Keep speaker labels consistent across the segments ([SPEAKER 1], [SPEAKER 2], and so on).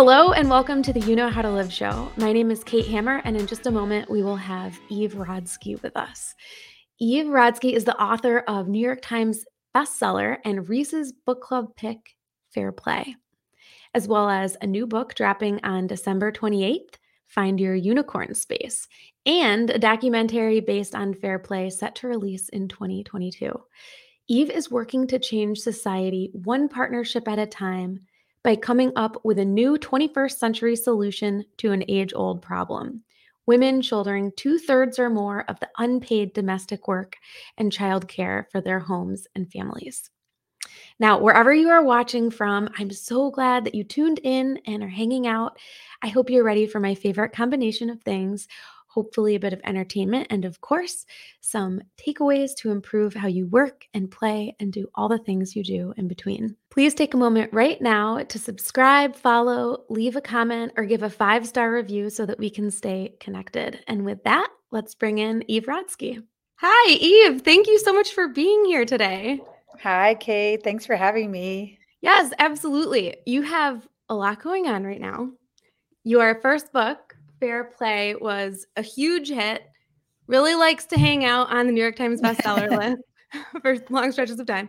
[SPEAKER 1] Hello and welcome to the You Know How to Live show. My name is Kate Hammer, and in just a moment, we will have Eve Rodsky with us. Eve Rodsky is the author of New York Times bestseller and Reese's Book Club pick, Fair Play, as well as a new book dropping on December 28th, Find Your Unicorn Space, and a documentary based on Fair Play set to release in 2022. Eve is working to change society one partnership at a time by coming up with a new 21st century solution to an age old problem. Women shouldering two thirds or more of the unpaid domestic work and childcare for their homes and families. Now, wherever you are watching from, I'm so glad that you tuned in and are hanging out. I hope you're ready for my favorite combination of things hopefully a bit of entertainment, and of course, some takeaways to improve how you work and play and do all the things you do in between. Please take a moment right now to subscribe, follow, leave a comment, or give a five star review so that we can stay connected. And with that, let's bring in Eve Rodsky. Hi, Eve. Thank you so much for being here today.
[SPEAKER 2] Hi, Kate. Thanks for having me.
[SPEAKER 1] Yes, absolutely. You have a lot going on right now. Your first book, Fair Play was a huge hit. Really likes to hang out on the New York Times bestseller list for long stretches of time.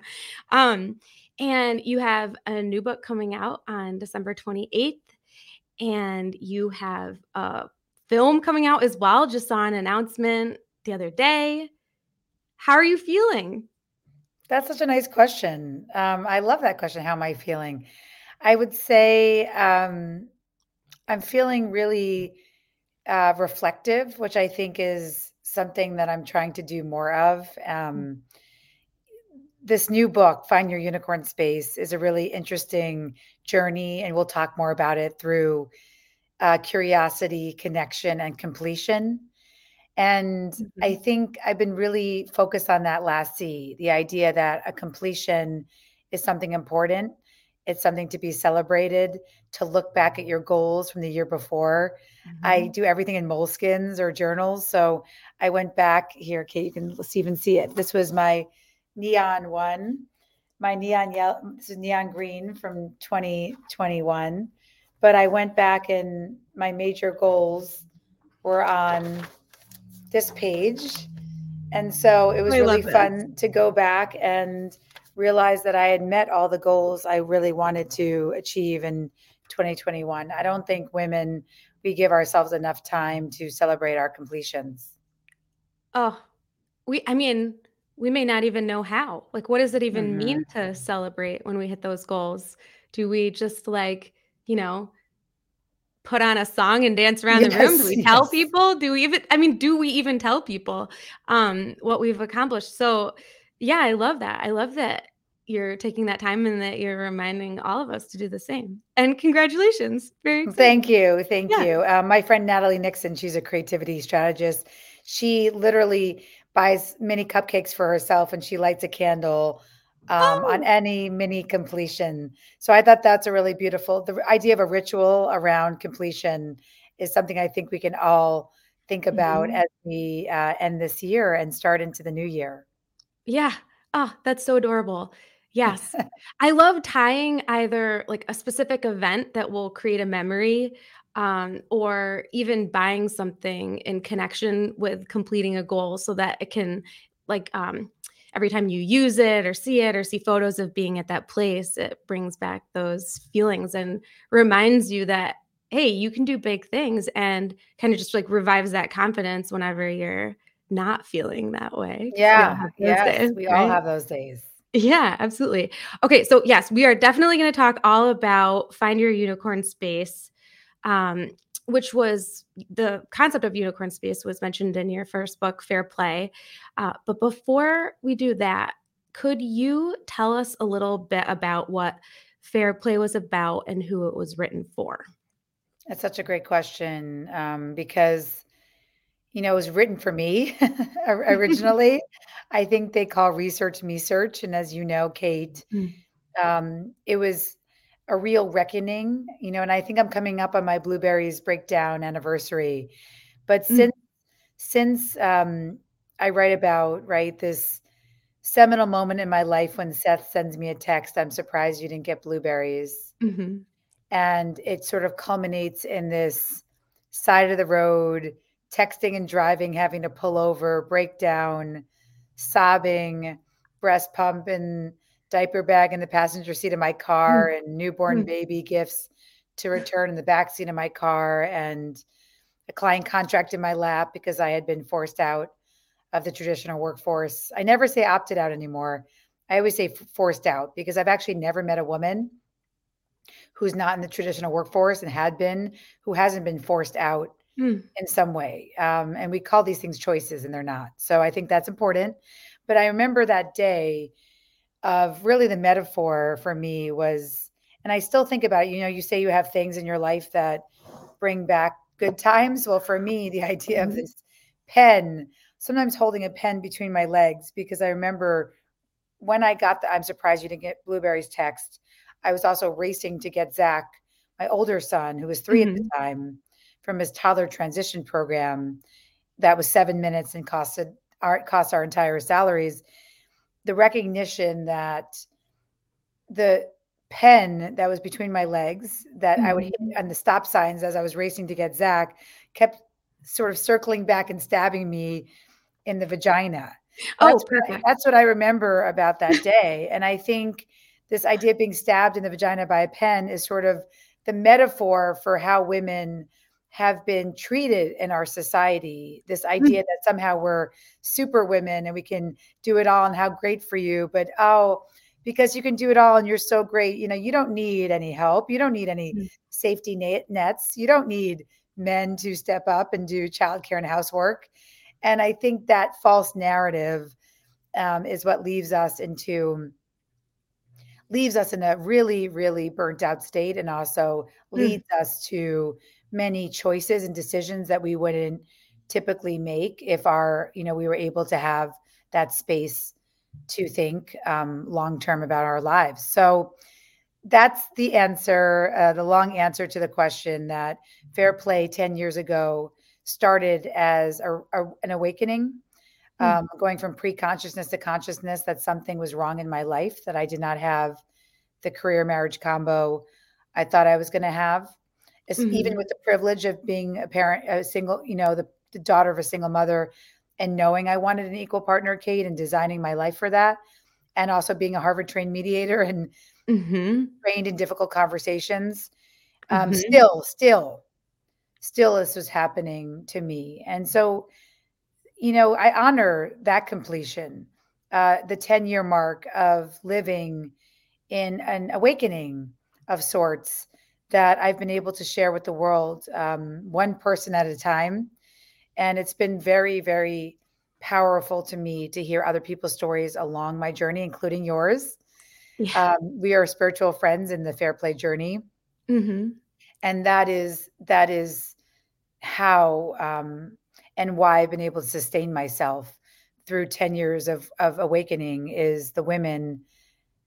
[SPEAKER 1] Um, and you have a new book coming out on December 28th. And you have a film coming out as well. Just saw an announcement the other day. How are you feeling?
[SPEAKER 2] That's such a nice question. Um, I love that question. How am I feeling? I would say um, I'm feeling really uh, reflective, which I think is something that I'm trying to do more of. Um, this new book, Find Your Unicorn Space, is a really interesting journey, and we'll talk more about it through uh, curiosity, connection, and completion. And mm-hmm. I think I've been really focused on that last C the idea that a completion is something important, it's something to be celebrated, to look back at your goals from the year before. Mm-hmm. I do everything in moleskins or journals. So I went back here, Kate, you can even see it. This was my neon one, my neon yellow, this is neon green from 2021. But I went back and my major goals were on this page. And so it was I really fun to go back and realize that I had met all the goals I really wanted to achieve in 2021. I don't think women we give ourselves enough time to celebrate our completions.
[SPEAKER 1] Oh, we I mean, we may not even know how. Like what does it even mm-hmm. mean to celebrate when we hit those goals? Do we just like, you know, put on a song and dance around yes, the room? Do we yes. tell people? Do we even I mean, do we even tell people um what we've accomplished? So yeah, I love that. I love that you're taking that time and that you're reminding all of us to do the same. And congratulations. Very exciting.
[SPEAKER 2] Thank you. Thank yeah. you. Um, my friend Natalie Nixon, she's a creativity strategist. She literally buys mini cupcakes for herself and she lights a candle um, oh. on any mini completion. So I thought that's a really beautiful, the idea of a ritual around completion is something I think we can all think about mm-hmm. as we uh, end this year and start into the new year.
[SPEAKER 1] Yeah. Oh, that's so adorable. Yes. I love tying either like a specific event that will create a memory um, or even buying something in connection with completing a goal so that it can like um, every time you use it or see it or see photos of being at that place it brings back those feelings and reminds you that hey you can do big things and kind of just like revives that confidence whenever you're not feeling that way.
[SPEAKER 2] Yeah yeah we all have those days
[SPEAKER 1] yeah, absolutely. Okay, so yes, we are definitely going to talk all about find your unicorn space, um, which was the concept of unicorn space was mentioned in your first book, Fair Play. Uh, but before we do that, could you tell us a little bit about what Fair Play was about and who it was written for?
[SPEAKER 2] That's such a great question um, because you know, it was written for me originally. I think they call research me search. And as you know, Kate, mm. um, it was a real reckoning, you know, and I think I'm coming up on my blueberries breakdown anniversary. But mm. since since um, I write about right this seminal moment in my life when Seth sends me a text, I'm surprised you didn't get blueberries. Mm-hmm. and it sort of culminates in this side of the road texting and driving having to pull over breakdown, sobbing breast pump and diaper bag in the passenger seat of my car mm. and newborn mm. baby gifts to return in the back seat of my car and a client contract in my lap because I had been forced out of the traditional workforce. I never say opted out anymore. I always say forced out because I've actually never met a woman who's not in the traditional workforce and had been who hasn't been forced out mm. in some way. Um, and we call these things choices and they're not. So I think that's important. But I remember that day of really the metaphor for me was, and I still think about, it, you know, you say you have things in your life that bring back good times. Well, for me, the idea of mm-hmm. this pen, sometimes holding a pen between my legs, because I remember when I got the I'm surprised you didn't get blueberries text, I was also racing to get Zach, my older son, who was 3 mm-hmm. at the mm-hmm. time, from his toddler transition program that was seven minutes and costed our cost our entire salaries. The recognition that the pen that was between my legs that mm-hmm. I would hit mm-hmm. on the stop signs as I was racing to get Zach kept sort of circling back and stabbing me in the vagina.
[SPEAKER 1] Oh, that's perfect.
[SPEAKER 2] What, that's what I remember about that day. and I think this idea of being stabbed in the vagina by a pen is sort of the metaphor for how women have been treated in our society. This hmm. idea that somehow we're super women and we can do it all and how great for you. But oh, because you can do it all and you're so great, you know, you don't need any help. You don't need any mm-hmm. safety net nets. You don't need men to step up and do childcare and housework. And I think that false narrative um, is what leaves us into leaves us in a really, really burnt out state and also mm. leads us to many choices and decisions that we wouldn't typically make if our, you know, we were able to have that space to think um, long term about our lives. So that's the answer, uh, the long answer to the question that Fair Play 10 years ago started as a, a, an awakening, hmm. um, mm-hmm. going from pre consciousness to consciousness that something was wrong in my life, that I did not have the career marriage combo I thought I was going to have. Mm-hmm. Even with the privilege of being a parent, a single, you know, the, the daughter of a single mother, and knowing I wanted an equal partner, Kate, and designing my life for that, and also being a Harvard trained mediator and mm-hmm. trained in difficult conversations. Um, mm-hmm. Still, still, still, this was happening to me, and so, you know, I honor that completion, uh, the ten year mark of living in an awakening of sorts that I've been able to share with the world, um, one person at a time and it's been very, very powerful to me to hear other people's stories along my journey, including yours. Yeah. Um, we are spiritual friends in the Fair Play journey, mm-hmm. and that is that is how um, and why I've been able to sustain myself through ten years of of awakening. Is the women,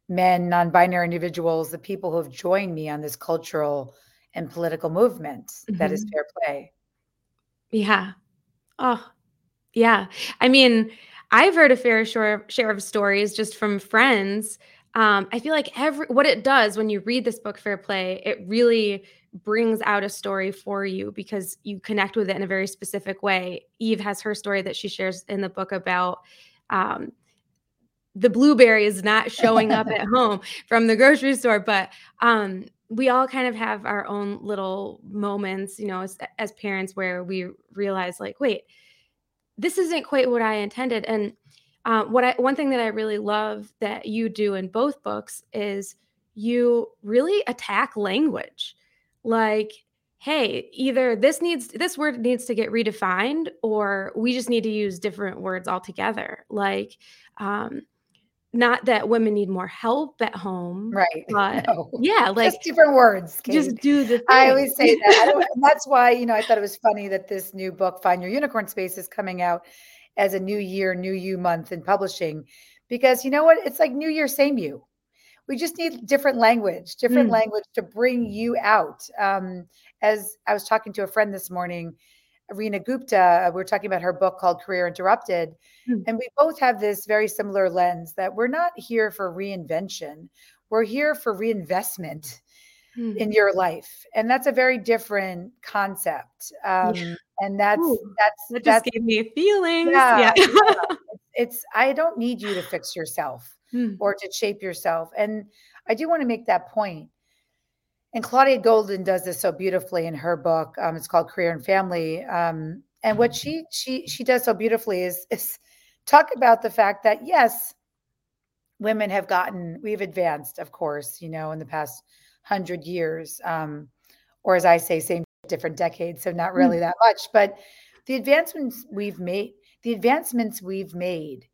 [SPEAKER 2] men, non-binary individuals, the people who have joined me on this cultural and political movement mm-hmm. that is mm-hmm. fair play.
[SPEAKER 1] Yeah, Oh, yeah. I mean, I've heard a fair share, share of stories just from friends. Um, I feel like every what it does when you read this book, Fair Play, it really brings out a story for you because you connect with it in a very specific way. Eve has her story that she shares in the book about um, the blueberry is not showing up at home from the grocery store, but um, we all kind of have our own little moments, you know, as, as parents where we realize, like, wait, this isn't quite what I intended. And uh, what I one thing that I really love that you do in both books is you really attack language, like, hey, either this needs this word needs to get redefined, or we just need to use different words altogether. Like, um, not that women need more help at home,
[SPEAKER 2] right?
[SPEAKER 1] But no. yeah, like
[SPEAKER 2] just different words.
[SPEAKER 1] Kate. Just do the. Thing.
[SPEAKER 2] I always say that. that's why you know I thought it was funny that this new book, "Find Your Unicorn Space," is coming out as a new year, new you month in publishing, because you know what? It's like New Year, same you. We just need different language, different mm. language to bring you out. Um, as I was talking to a friend this morning Reena Gupta, uh, we are talking about her book called Career Interrupted. Mm. And we both have this very similar lens that we're not here for reinvention, we're here for reinvestment. hmm. in your life and that's a very different concept um, yeah. and that's Ooh, that's
[SPEAKER 1] that
[SPEAKER 2] just
[SPEAKER 1] gave me feelings yeah,
[SPEAKER 2] yeah. it's i don't need you to fix yourself hmm. or to shape yourself and i do want to make that point and claudia Goldin does this so beautifully in her book um, it's called career and family um, and what mm-hmm. she she she does so beautifully is is talk about the fact that yes women have gotten we've advanced of course you know in the past hundred years um, or as i say same different decades so not really mm-hmm. that much but the advancements we've made the advancements we've made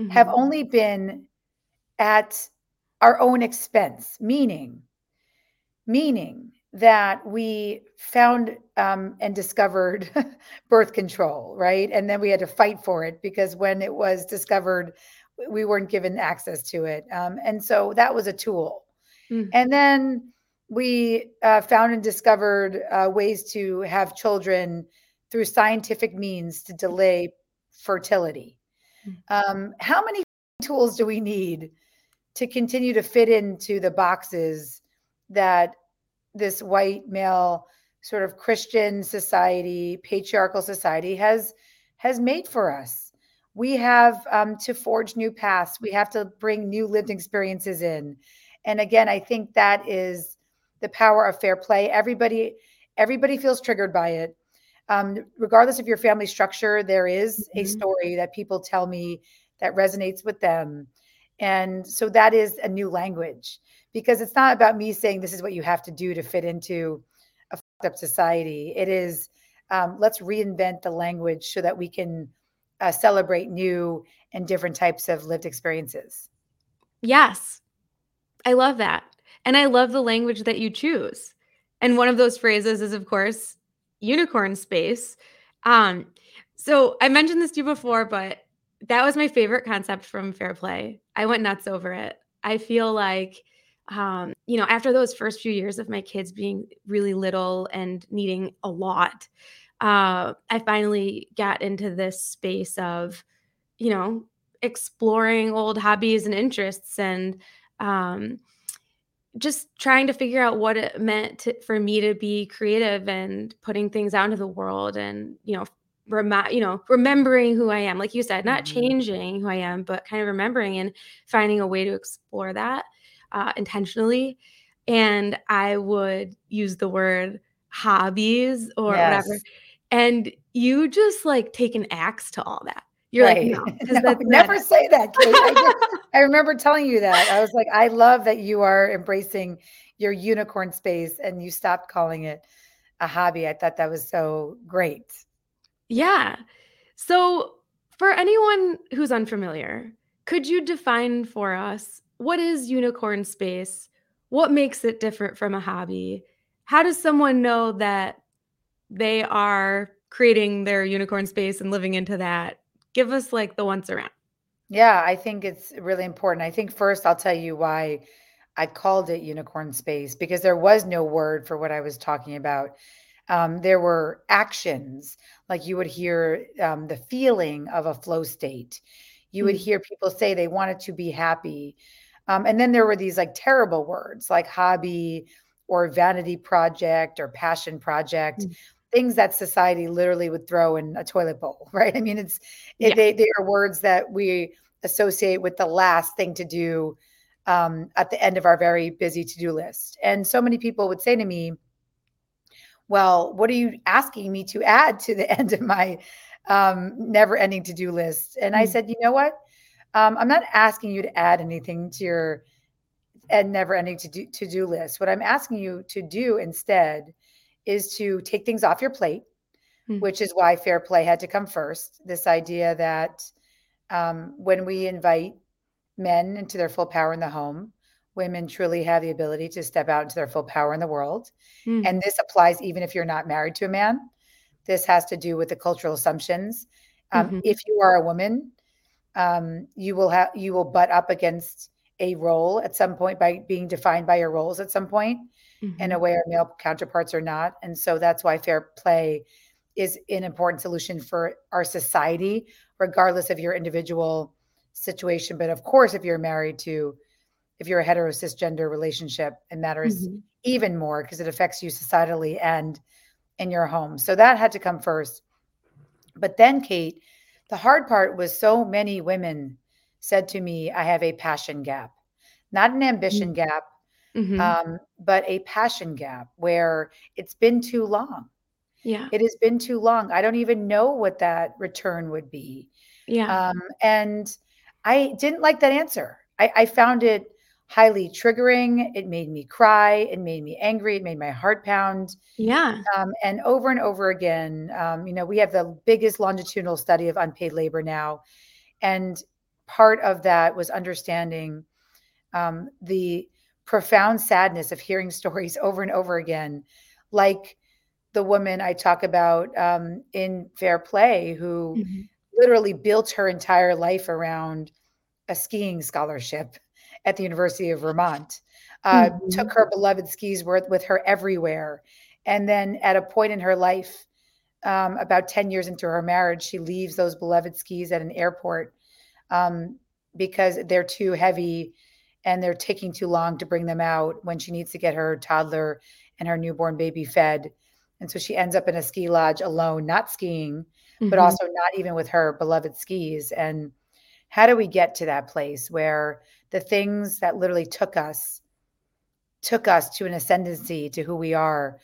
[SPEAKER 2] mm-hmm. have only been at our own expense meaning meaning that we found um, and discovered birth control, right? And then we had to fight for it because when it was discovered, we weren't given access to it. Um, and so that was a tool. Mm. And then we uh, found and discovered uh, ways to have children through scientific means to delay fertility. Mm. Um, how many tools do we need to continue to fit into the boxes that this white male sort of Christian society, patriarchal society has has made for us. We have um, to forge new paths. We have to bring new lived experiences in. And again, I think that is the power of fair play. Everybody, everybody feels triggered by it. Um, regardless of your family structure, there is mm-hmm. a story that people tell me that resonates with them. And so that is a new language because it's not about me saying this is what you have to do to fit into a fucked up society. It is um, let's reinvent the language so that we can uh, celebrate new and different types of lived experiences.
[SPEAKER 1] Yes, I love that. And I love the language that you choose. And one of those phrases is, of course, unicorn space. Um, so I mentioned this to you before, but that was my favorite concept from Fair Play. I went nuts over it. I feel like um, you know, after those first few years of my kids being really little and needing a lot, uh, I finally got into this space of, you know, exploring old hobbies and interests and um, just trying to figure out what it meant to, for me to be creative and putting things out into the world and, you know, rem- you know, remembering who I am, like you said, not mm-hmm. changing who I am, but kind of remembering and finding a way to explore that uh, intentionally. And I would use the word hobbies or yes. whatever. And you just like take an axe to all that. You're right. like, no,
[SPEAKER 2] no never say that, Kate. I, just, I remember telling you that. I was like, I love that you are embracing your unicorn space and you stopped calling it a hobby. I thought that was so great.
[SPEAKER 1] Yeah. So, for anyone who's unfamiliar, could you define for us what is unicorn space? What makes it different from a hobby? How does someone know that they are creating their unicorn space and living into that? Give us like the once around.
[SPEAKER 2] Yeah, I think it's really important. I think first I'll tell you why I called it unicorn space because there was no word for what I was talking about. Um, there were actions, like you would hear um, the feeling of a flow state. You would mm. hear people say they wanted to be happy. Um, and then there were these like terrible words like hobby or vanity project or passion project, mm-hmm. things that society literally would throw in a toilet bowl, right? I mean, it's it, yeah. they, they are words that we associate with the last thing to do um, at the end of our very busy to do list. And so many people would say to me, well, what are you asking me to add to the end of my um, never ending to do list? And mm-hmm. I mm. said, you know what? Um, I'm not asking you to add anything to your and never ending to do to do list. What I'm asking you to do instead is to take things off your plate, mm-hmm. which is why fair play had to come first. This idea that um, when we invite men into their full power in the home, women truly have the ability to step out into their full power in the world. Mm-hmm. And this applies even if you're not married to a man. This has to do with the cultural assumptions. Um, mm-hmm. If you are a woman, um, you will have you will butt up against a role at some point by being defined by your roles at some point mm-hmm. in a way our male counterparts are not and so that's why fair play is an important solution for our society regardless of your individual situation but of course if you're married to if you're a hetero cisgender relationship, it matters
[SPEAKER 1] Mhm.
[SPEAKER 2] even more because it affects you societally and in your home. So that had to come first. But then, Kate, the hard part was so many women said to me, I have a passion gap, not an ambition gap,
[SPEAKER 1] Mhm.
[SPEAKER 2] um, but a passion gap where it's been too long.
[SPEAKER 1] Yeah.
[SPEAKER 2] It has been too long. I don't even know what that return would be.
[SPEAKER 1] Yeah.
[SPEAKER 2] Um, and I didn't like that answer. I, I found it highly triggering. It made me cry. It made me angry. It made my heart pound.
[SPEAKER 1] Yeah.
[SPEAKER 2] Um, and over and over again, um, you know, we have the biggest longitudinal study of unpaid labor now. And part of that was understanding um, the profound sadness of hearing stories over and over again, like the woman I talk about um, in Fair Play, who
[SPEAKER 1] Mhm.
[SPEAKER 2] literally built her entire life around a skiing scholarship at the University of Vermont. Uh,
[SPEAKER 1] Mhm.
[SPEAKER 2] Took her beloved skis with, with her everywhere. And then at a point in her life, um, about 10 years into her marriage, she leaves those beloved skis at an airport um, because they're too heavy and they're taking too long to bring them out when she needs to get her toddler and her newborn baby fed. And so she ends up in a ski lodge alone, not skiing, but
[SPEAKER 1] Mhm.
[SPEAKER 2] also not even with her beloved skis. And how do we get to that place where the things that literally took us took us to an ascendancy to who we are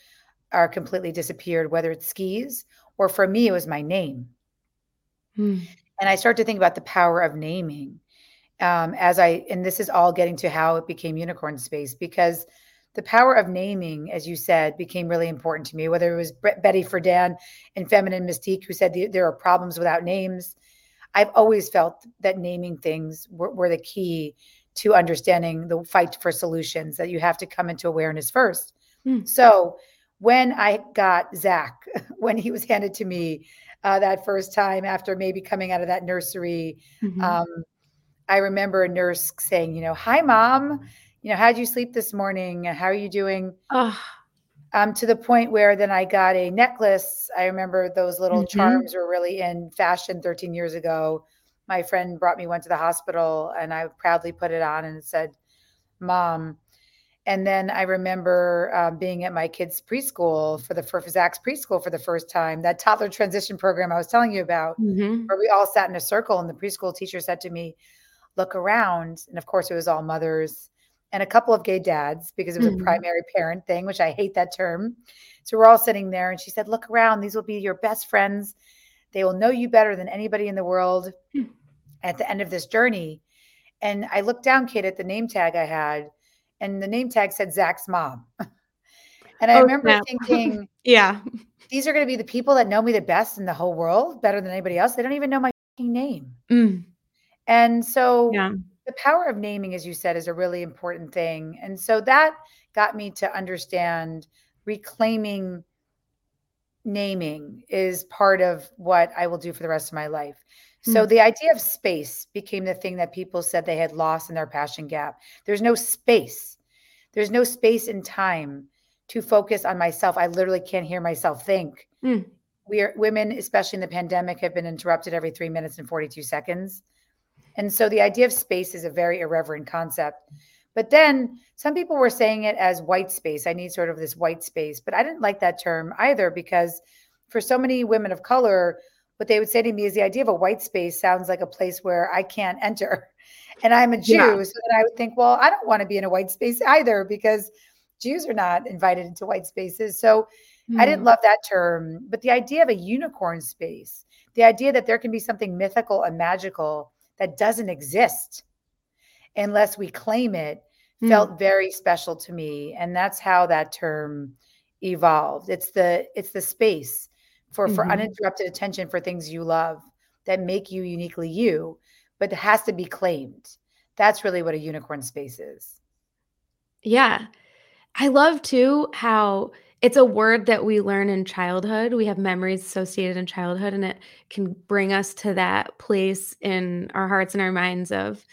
[SPEAKER 2] are completely disappeared, whether it's skis or for me, it was my name.
[SPEAKER 1] Mm.
[SPEAKER 2] And I start to think about the power of naming um, as I, and this is all getting to how it became unicorn space because the power of naming, as you said, became really important to me. Whether it was Betty Friedan in Feminine Mystique, who said there are problems without names. I've always felt that naming things were, were the key to understanding the fight for solutions, that you have to come into awareness first.
[SPEAKER 1] Hmm.
[SPEAKER 2] So when I got Zach, when he was handed to me uh, that first time after maybe coming out of that nursery,
[SPEAKER 1] Mhm.
[SPEAKER 2] um, I remember a nurse saying, you know, hi, mom. You know, how'd you sleep this morning? How are you doing?
[SPEAKER 1] Ugh.
[SPEAKER 2] Um, to the point where then I got a necklace. I remember those little
[SPEAKER 1] Mhm.
[SPEAKER 2] charms were really in fashion 13 years ago. My friend brought me one to the hospital and I proudly put it on and said, Mom. And then I remember um, being at my kids' preschool for the for Zach's preschool for the first time, that toddler transition program I was telling you about
[SPEAKER 1] Mhm.
[SPEAKER 2] where we all sat in a circle and the preschool teacher said to me, look around. And of course it was all mothers and a couple of gay dads because it was
[SPEAKER 1] Mhm.
[SPEAKER 2] a primary parent thing, which I hate that term. So we're all sitting there and she said, look around. These will be your best friends. They will know you better than anybody in the world
[SPEAKER 1] Hmm.
[SPEAKER 2] at the end of this journey. And I looked down, Kate, at the name tag I had, and the name tag said Zach's mom. and I
[SPEAKER 1] Oh,
[SPEAKER 2] remember thinking,
[SPEAKER 1] Yeah.
[SPEAKER 2] these are going to be the people that know me the best in the whole world, better than anybody else. They don't even know my name.
[SPEAKER 1] Mm.
[SPEAKER 2] And so
[SPEAKER 1] Yeah.
[SPEAKER 2] The power of naming, as you said, is a really important thing. And so that got me to understand reclaiming naming is part of what I will do for the rest of my life. So
[SPEAKER 1] Hmm.
[SPEAKER 2] the idea of space became the thing that people said they had lost in their passion gap. There's no space. There's no space in time to focus on myself. I literally can't hear myself think.
[SPEAKER 1] Mm.
[SPEAKER 2] We are women, especially in the pandemic, have been interrupted every three minutes and 42 seconds. And so the idea of space is a very irreverent concept. But then some people were saying it as white space. I need sort of this white space. But I didn't like that term either because for so many women of color, what they would say to me is the idea of a white space sounds like a place where I can't enter. And I'm a Jew.
[SPEAKER 1] Yeah.
[SPEAKER 2] So then I would think, well, I don't want to be in a white space either because Jews are not invited into white spaces. So I didn't
[SPEAKER 1] Mm.
[SPEAKER 2] love that term, but the idea of a unicorn space, the idea that there can be something mythical and magical that doesn't exist unless we claim it
[SPEAKER 1] Mm.
[SPEAKER 2] felt very special to me and that's how that term evolved it's the it's the space for for
[SPEAKER 1] Mhm.
[SPEAKER 2] uninterrupted attention for things you love that make you uniquely you but it has to be claimed that's really what a unicorn space is
[SPEAKER 1] Yeah. I love too how it's a word that we learn in childhood. We have memories associated in childhood, and it can bring us to that place in our hearts and our minds of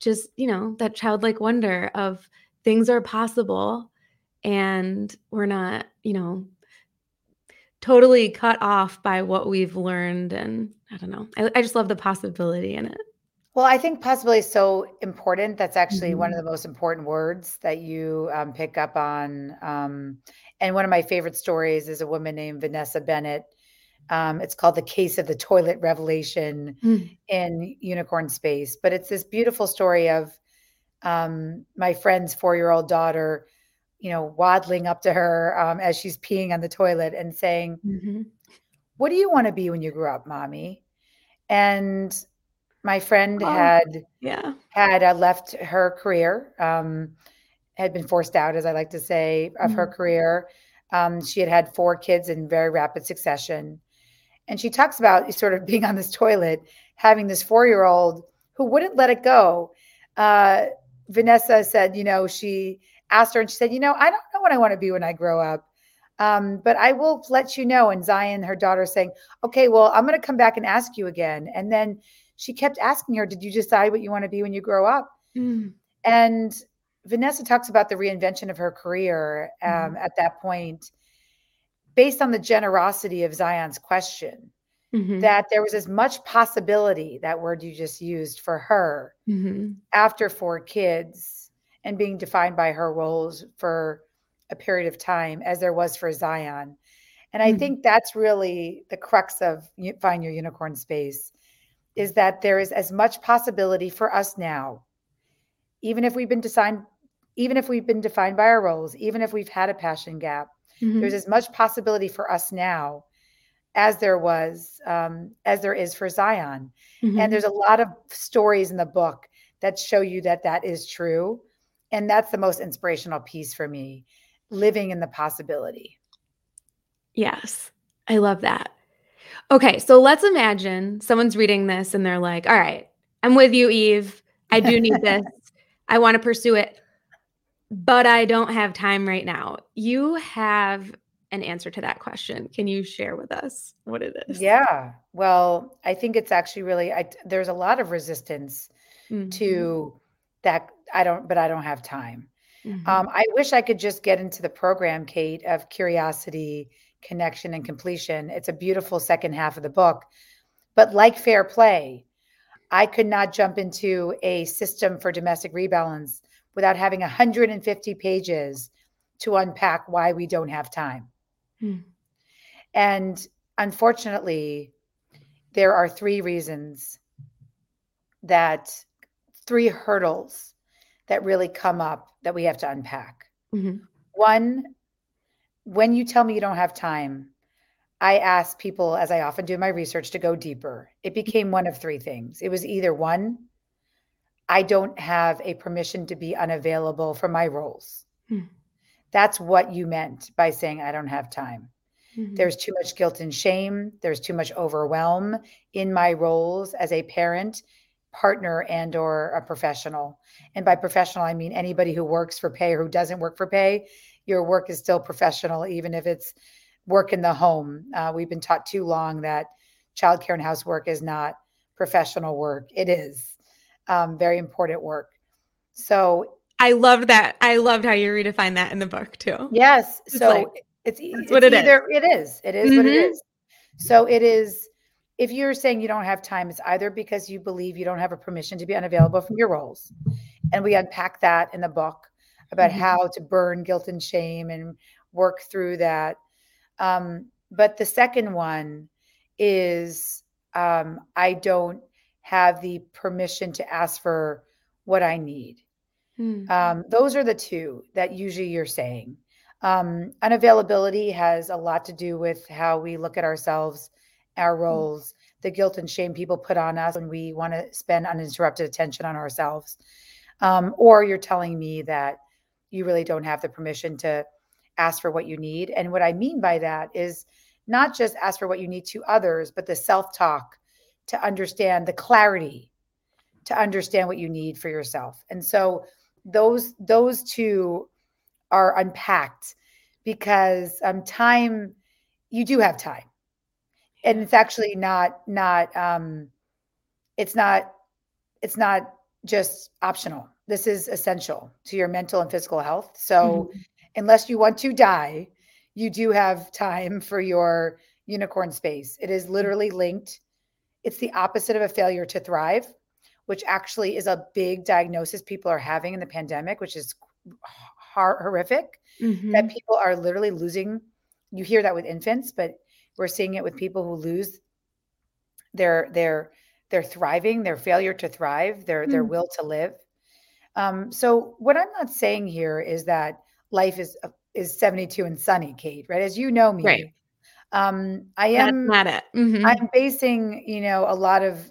[SPEAKER 1] just, you know, that childlike wonder of things are possible and we're not, you know, totally cut off by what we've learned. And I don't know. I, I just love the possibility in it.
[SPEAKER 2] Well, I think possibility is so important. That's actually one of the most important words that you um, pick up on. Um, and one of my favorite stories is a woman named Vanessa Bennett. Um, it's called The Case of the Toilet Revelation
[SPEAKER 1] Mm.
[SPEAKER 2] in Unicorn Space. But it's this beautiful story of um, my friend's four year old daughter, you know, waddling up to her um, as she's peeing on the toilet and saying,
[SPEAKER 1] Mhm.
[SPEAKER 2] What do you want to be when you grow up, mommy? And my friend
[SPEAKER 1] Oh.
[SPEAKER 2] had
[SPEAKER 1] Yeah.
[SPEAKER 2] had uh, left her career, um, had been forced out, as I like to say, of her
[SPEAKER 1] Mhm.
[SPEAKER 2] career. Um, she had had four kids in very rapid succession. And she talks about sort of being on this toilet, having this four year old who wouldn't let it go. Uh, Vanessa said, you know, she asked her and she said, you know, I don't know what I want to be when I grow up. Um, but I will let you know. And Zion, her daughter, saying, okay, well, I'm going to come back and ask you again. And then she kept asking her, did you decide what you want to be when you grow up?
[SPEAKER 1] Mm.
[SPEAKER 2] And Vanessa talks about the reinvention of her career um,
[SPEAKER 1] Mhm.
[SPEAKER 2] at that point, based on the generosity of Zion's question,
[SPEAKER 1] Mhm.
[SPEAKER 2] that there was as much possibility, that word you just used, for her
[SPEAKER 1] Mhm.
[SPEAKER 2] after four kids and being defined by her roles for a period of time as there was for Zion. And I
[SPEAKER 1] Mhm.
[SPEAKER 2] think that's really the crux of Find Your Unicorn Space is that there is as much possibility for us now even if we've been defined even if we've been defined by our roles even if we've had a passion gap there's
[SPEAKER 1] Mhm.
[SPEAKER 2] as much possibility for us now as there was um, as there is for zion
[SPEAKER 1] Mhm.
[SPEAKER 2] and there's a lot of stories in the book that show you that that is true and that's the most inspirational piece for me living in the possibility
[SPEAKER 1] Yes. I love that. Okay, so let's imagine someone's reading this and they're like, "All right, I'm with you, Eve. I do need this. I want to pursue it, but I don't have time right now." You have an answer to that question. Can you share with us what it is?
[SPEAKER 2] yeah well i think it's actually really I, there's a lot of resistance
[SPEAKER 1] Mhm.
[SPEAKER 2] to that i don't but i don't have time
[SPEAKER 1] Mhm.
[SPEAKER 2] Um, I wish I could just get into the program, Kate, of curiosity, connection, and completion. It's a beautiful second half of the book. But like fair play, I could not jump into a system for domestic rebalance without having 150 pages to unpack why we don't have time.
[SPEAKER 1] Mm.
[SPEAKER 2] And unfortunately, there are three reasons that three hurdles that really come up that we have to unpack.
[SPEAKER 1] Mhm.
[SPEAKER 2] One, when you tell me you don't have time, I ask people, as I often do in my research, to go deeper. It became one of three things. It was either one, I don't have a permission to be unavailable for my roles.
[SPEAKER 1] Hmm.
[SPEAKER 2] That's what you meant by saying I don't have time.
[SPEAKER 1] Mhm.
[SPEAKER 2] There's too much guilt and shame. There's too much overwhelm in my roles as a parent, partner, and or a professional. And by professional, I mean anybody who works for pay or who doesn't work for pay. Your work is still professional, even if it's work in the home. Uh, we've been taught too long that childcare and housework is not professional work. It is um, very important work. So
[SPEAKER 1] I love that. I loved how you redefined that in the book too.
[SPEAKER 2] Yes.
[SPEAKER 1] It's
[SPEAKER 2] So
[SPEAKER 1] like,
[SPEAKER 2] it's, it's
[SPEAKER 1] what it is.
[SPEAKER 2] either it is. It is what it
[SPEAKER 1] Mhm.
[SPEAKER 2] is. So it is if you're saying you don't have time, it's either because you believe you don't have a permission to be unavailable from your roles. And we unpack that in the book about
[SPEAKER 1] Mhm.
[SPEAKER 2] how to burn guilt and shame and work through that. Um, but the second one is um, I don't have the permission to ask for what I need.
[SPEAKER 1] Mm.
[SPEAKER 2] Um, those are the two that usually you're saying. Um, unavailability has a lot to do with how we look at ourselves, our roles, the guilt and shame people put on us when we want to spend uninterrupted attention on ourselves. Um, or you're telling me that you really don't have the permission to ask for what you need. And what I mean by that is not just ask for what you need to others, but the self talk to understand the clarity to understand what you need for yourself. And so those those two are unpacked because um, time you do have time and it's actually not not um, it's not it's not just optional this is essential to your mental and physical health so
[SPEAKER 1] Mhm.
[SPEAKER 2] unless you want to die you do have time for your unicorn space it is literally linked it's the opposite of a failure to thrive which actually is a big diagnosis people are having in the pandemic, which is horrific. Mm-hmm. That people are literally losing. You hear that with infants, but we're seeing it with people who lose their their their thriving, their failure to thrive, their mm. their will to live. Um, so what I'm not saying here is that life is is 72 and sunny, Kate. Right? As you know me,
[SPEAKER 1] right.
[SPEAKER 2] Um, I am
[SPEAKER 1] That's not it. Mm-hmm.
[SPEAKER 2] I'm basing, you know, a lot of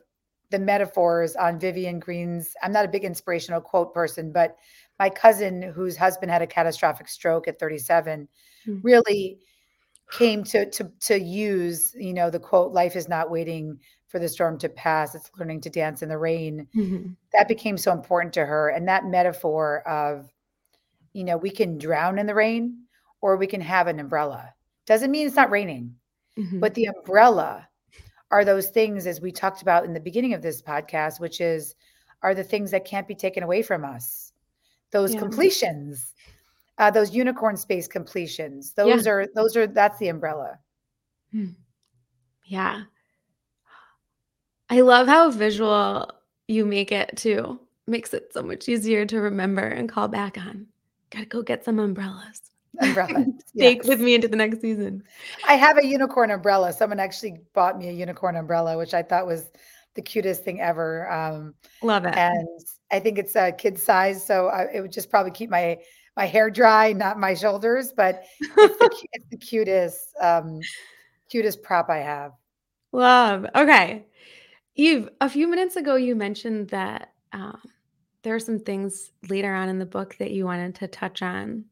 [SPEAKER 2] the metaphors on Vivian Greene's. I'm not a big inspirational quote person, but my cousin, whose husband had a catastrophic stroke at 37, mm-hmm. really came to to to use, you know, the quote, "Life is not waiting for the storm to pass; it's learning to dance in the rain." Mm-hmm. That became so important to her, and that metaphor of, you know, we can drown in the rain, or we can have an umbrella doesn't mean it's not raining, mm-hmm. but the umbrella are those things, as we talked about in the beginning of this podcast, which is are the things that can't be taken away from us. Those yeah. completions, uh, those unicorn space completions. Those yeah. are those are that's the umbrella.
[SPEAKER 1] Hmm. Yeah. I love how visual you make it too. Makes it so much easier to remember and call back on. Gotta go get some umbrellas
[SPEAKER 2] umbrella.
[SPEAKER 1] Take yes. with me into the next season.
[SPEAKER 2] I have a unicorn umbrella. Someone actually bought me a unicorn umbrella, which I thought was the cutest thing ever. Um,
[SPEAKER 1] Love it.
[SPEAKER 2] And I think it's a kid size, so I, it would just probably keep my my hair dry, not my shoulders. But it's the, it's the cutest, um, cutest prop I have.
[SPEAKER 1] Love. Okay, Eve. A few minutes ago, you mentioned that um, there are some things later on in the book that you wanted to touch on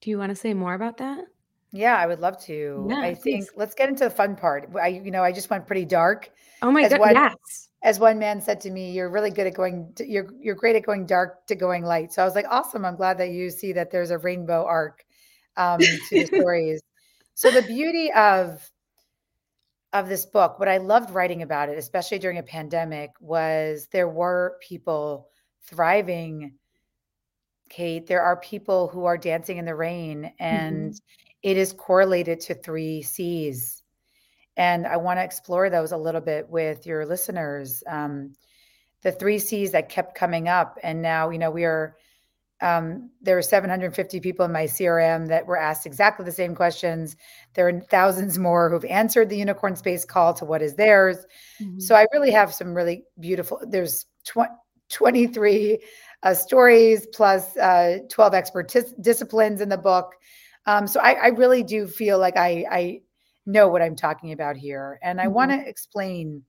[SPEAKER 1] do you want to say more about that?
[SPEAKER 2] Yeah, I would love to.
[SPEAKER 1] Yeah,
[SPEAKER 2] I think let's get into the fun part. I, you know, I just went pretty dark.
[SPEAKER 1] Oh my god, yes.
[SPEAKER 2] As one man said to me, "You're really good at going. To, you're you're great at going dark to going light." So I was like, "Awesome! I'm glad that you see that there's a rainbow arc um, to the stories." So the beauty of of this book, what I loved writing about it, especially during a pandemic, was there were people thriving Kate, there are people who are dancing in the rain, and mm-hmm. it is correlated to three C's. And I want to explore those a little bit with your listeners. Um, the three C's that kept coming up, and now you know we are. Um, there are 750 people in my CRM that were asked exactly the same questions. There are thousands more who've answered the unicorn space call to what is theirs. Mm-hmm. So I really have some really beautiful. There's tw- 23 uh, stories plus uh, 12 expert t- disciplines in the book. Um, so I, I, really do feel like I, I, know what I'm talking about here. And I mm-hmm. want to explain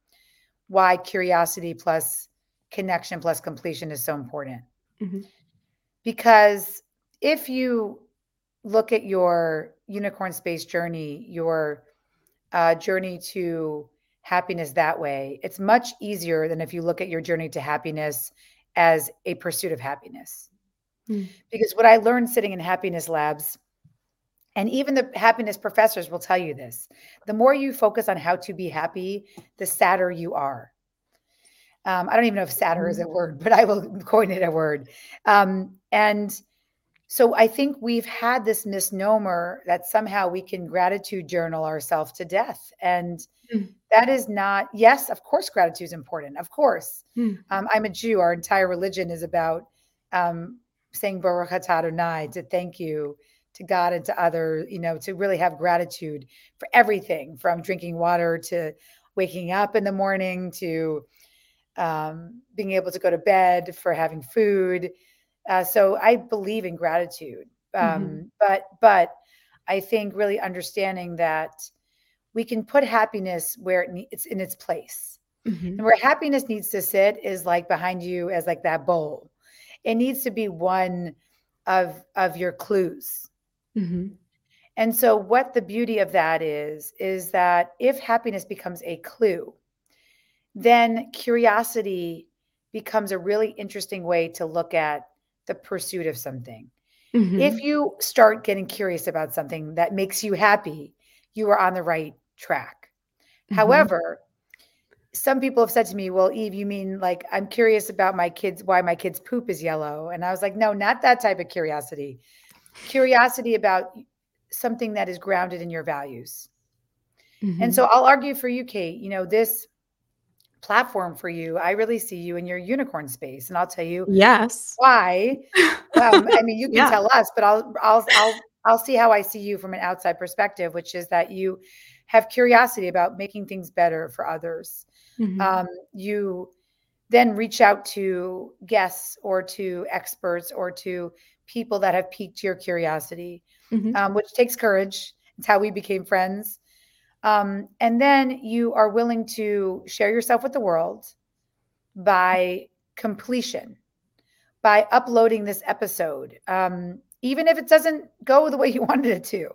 [SPEAKER 2] why curiosity plus connection plus completion is so important. Mm-hmm. Because if you look at your unicorn space journey, your uh, journey to happiness that way, it's much easier than if you look at your journey to happiness as a pursuit of happiness. Mm. Because what I learned sitting in happiness labs, and even the happiness professors will tell you this the more you focus on how to be happy, the sadder you are. Um, I don't even know if sadder is a hmm. word, but I will coin it a word. Um, and so I think we've had this misnomer that somehow we can gratitude journal ourselves to death. And mm. that is not, yes, of course, gratitude is important. Of course. Mm. Um, I'm a Jew. Our entire religion is about um, saying Baruch Adonai, to thank you to God and to other, you know, to really have gratitude for everything from drinking water to waking up in the morning to um, being able to go to bed, for having food uh, so I believe in gratitude, um, mm-hmm. but but I think really understanding that we can put happiness where it it's in its place, mm-hmm. and where happiness needs to sit is like behind you as like that bowl. It needs to be one of of your clues. Mm-hmm. And so, what the beauty of that is, is that if happiness becomes a clue, then curiosity becomes a really interesting way to look at the pursuit of something. Mm-hmm. If you start getting curious about something that makes you happy, you are on the right track. Mm-hmm. However, some people have said to me, Well, Eve, you mean like I'm curious about my kids, why my kids' poop is yellow? And I was like, No, not that type of curiosity. Curiosity about something that is grounded in your values. Mm-hmm. And so I'll argue for you, Kate, you know, this platform for you, I really see you in your unicorn space, and I'll tell you
[SPEAKER 1] yes
[SPEAKER 2] why. Um, I mean, you can
[SPEAKER 1] Yeah.
[SPEAKER 2] tell us, but I'll I'll I'll I'll see how I see you from an outside perspective, which is that you have curiosity about making things better for others.
[SPEAKER 1] Mhm.
[SPEAKER 2] Um, you then reach out to guests or to experts or to people that have piqued your curiosity,
[SPEAKER 1] Mhm.
[SPEAKER 2] um, which takes courage. It's how we became friends. Um, and then you are willing to share yourself with the world by completion, by uploading this episode, um, even if it doesn't go the way you wanted it to.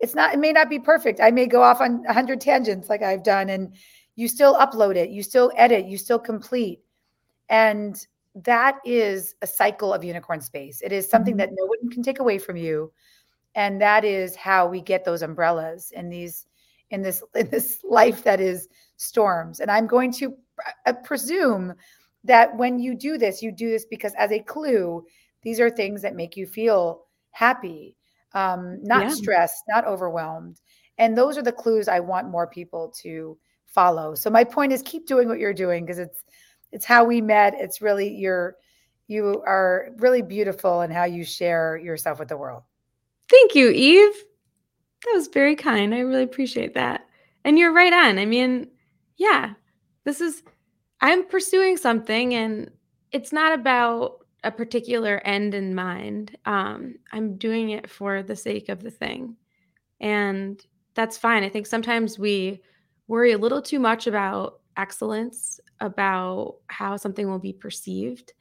[SPEAKER 2] It's not, it may not be perfect. I may go off on 100 tangents like I've done, and you still upload it, you still edit, you still complete. And that is a cycle of unicorn space. It is something
[SPEAKER 1] Mhm.
[SPEAKER 2] that no one can take away from you. And that is how we get those umbrellas and these in this in this life that is storms. And I'm going to pr- uh, presume that when you do this, you do this because as a clue, these are things that make you feel happy, um, not
[SPEAKER 1] Yeah.
[SPEAKER 2] stressed, not overwhelmed. And those are the clues I want more people to follow. So my point is keep doing what you're doing because it's it's how we met. It's really you're you are really beautiful in how you share yourself with the world.
[SPEAKER 1] Thank you, Eve. That was very kind. I really appreciate that. And you're right on. I mean, yeah, this is, I'm pursuing something and it's not about a particular end in mind. Um, I'm doing it for the sake of the thing. And that's fine. I think sometimes we worry a little too much about excellence, about how something will be perceived.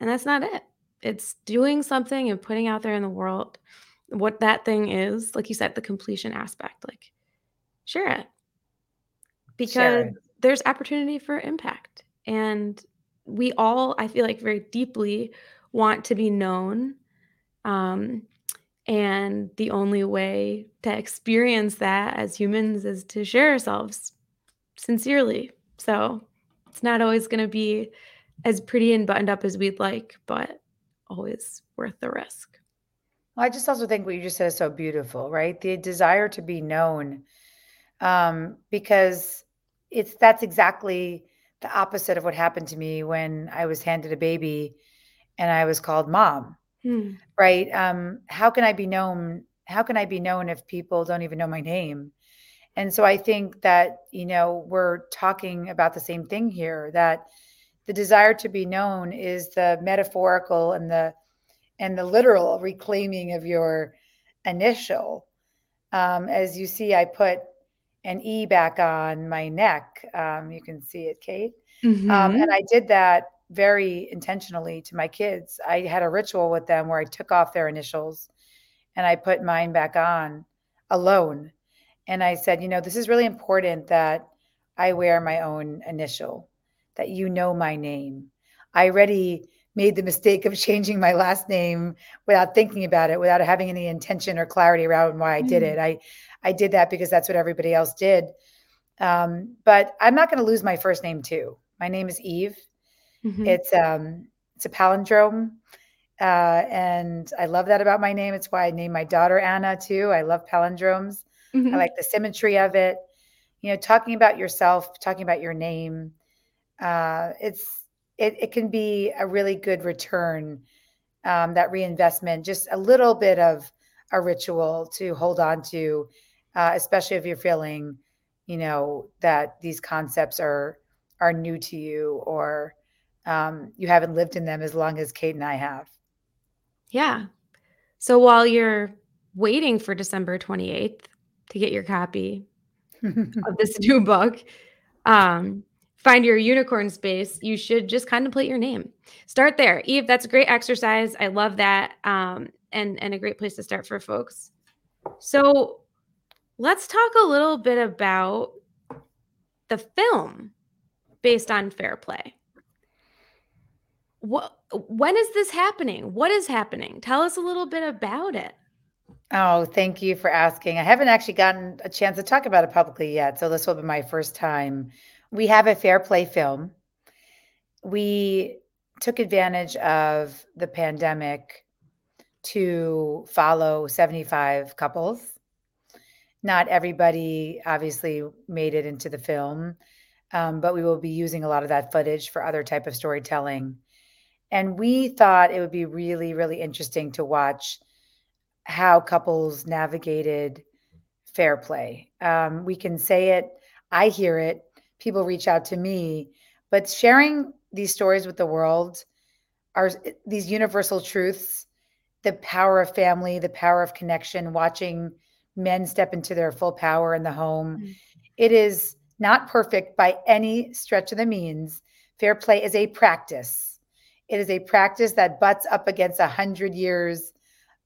[SPEAKER 1] And that's not it. It's doing something and putting out there in the world what that thing is, like you said, the completion aspect, like share it because there's opportunity for impact. And we all, I feel like, very deeply want to be known. Um, and the only way to experience that as humans is to share ourselves sincerely. So it's not always going to be as pretty and buttoned up as we'd like, but always worth the risk.
[SPEAKER 2] I just also think what you just said is so beautiful, right? The desire to be known, um, because it's that's exactly the opposite of what happened to me when I was handed a baby and I was called mom,
[SPEAKER 1] Hmm.
[SPEAKER 2] right? Um, how can I be known? How can I be known if people don't even know my name? And so I think that, you know, we're talking about the same thing here that the desire to be known is the metaphorical and the and the literal reclaiming of your initial. Um, as you see, I put an E back on my neck. Um, you can see it, Kate. Um,
[SPEAKER 1] Mhm.
[SPEAKER 2] and I did that very intentionally to my kids. I had a ritual with them where I took off their initials and I put mine back on alone. And I said, you know, this is really important that I wear my own initial, that you know my name. I already made the mistake of changing my last name without thinking about it, without having any intention or clarity around why I did it. I I did that because that's what everybody else did. Um, but I'm not going to lose my first name too. My name is Eve.
[SPEAKER 1] Mhm.
[SPEAKER 2] It's um it's a palindrome. Uh, and I love that about my name. It's why I named my daughter Anna too. I love palindromes.
[SPEAKER 1] Mhm.
[SPEAKER 2] I like the symmetry of it. You know, talking about yourself, talking about your name. Uh, it's it, it can be a really good return. Um, that reinvestment, just a little bit of a ritual to hold on to, uh, especially if you're feeling, you know, that these concepts are are new to you or um, you haven't lived in them as long as Kate and I have.
[SPEAKER 1] Yeah. So while you're waiting for December 28th to get your copy of this new book, um, find your unicorn space, you should just contemplate your name. Start there. Eve, that's a great exercise. I love that. Um, and, and a great place to start for folks. So let's talk a little bit about the film based on Fair Play. What when is this happening? What is happening? Tell us a little bit about it.
[SPEAKER 2] Oh, thank you for asking. I haven't actually gotten a chance to talk about it publicly yet, so this will be my first time. We have a fair play film. We took advantage of the pandemic to follow 75 couples. Not everybody obviously made it into the film. um, but we will be using a lot of that footage for other type of storytelling. And we thought it would be really, really interesting to watch how couples navigated fair play. Um, we can say it, I hear it, people reach out to me, but sharing these stories with the world are these universal truths the power of family, the power of connection, watching men step into their full power in the home. Mm-hmm. It is not perfect by any stretch of the means. Fair play is a practice. It is a practice that butts up against a hundred years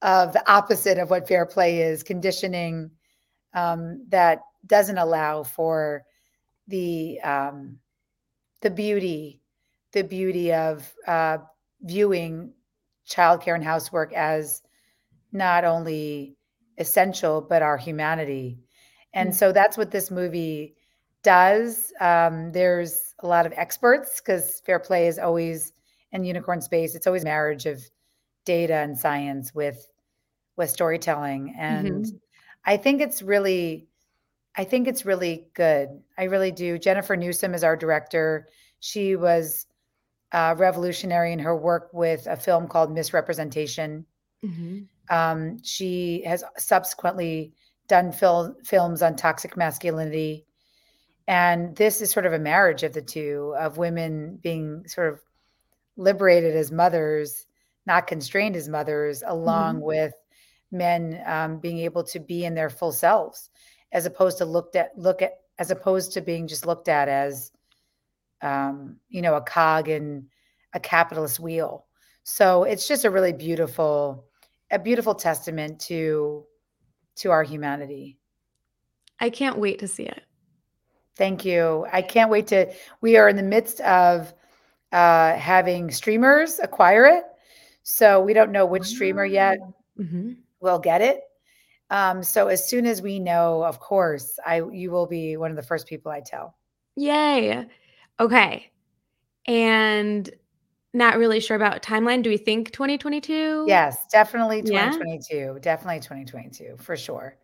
[SPEAKER 2] of the opposite of what fair play is conditioning um, that doesn't allow for the um, the beauty the beauty of uh, viewing childcare and housework as not only essential but our humanity and mm-hmm. so that's what this movie does um, there's a lot of experts because fair play is always in unicorn space it's always marriage of data and science with with storytelling and mm-hmm. i think it's really i think it's really good i really do jennifer newsom is our director she was uh, revolutionary in her work with a film called Miss Representation. Mm-hmm. Um, she has subsequently done fil- films on toxic masculinity. And this is sort of a marriage of the two of women being sort of liberated as mothers, not constrained as mothers, along mm-hmm. with men um, being able to be in their full selves, as opposed to looked at look at as opposed to being just looked at as um, you know, a cog in a capitalist wheel. So it's just a really beautiful, a beautiful testament to to our humanity.
[SPEAKER 1] I can't wait to see it.
[SPEAKER 2] Thank you. I can't wait to. We are in the midst of uh, having streamers acquire it, so we don't know which streamer yet mm-hmm. will get it. Um, so as soon as we know, of course, I you will be one of the first people I tell.
[SPEAKER 1] Yay! Okay. And not really sure about timeline. Do we think 2022?
[SPEAKER 2] Yes, definitely 2022. Yeah? Definitely 2022 for sure.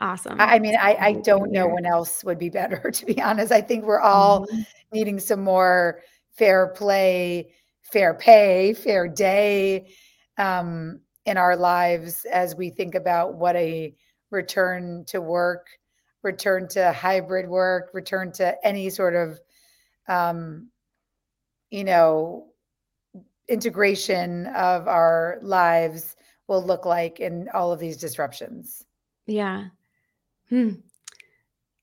[SPEAKER 1] Awesome.
[SPEAKER 2] I, I mean, I, I don't know when else would be better, to be honest. I think we're all mm-hmm. needing some more fair play, fair pay, fair day um, in our lives as we think about what a return to work, return to hybrid work, return to any sort of um, you know, integration of our lives will look like in all of these disruptions.
[SPEAKER 1] Yeah. Hmm.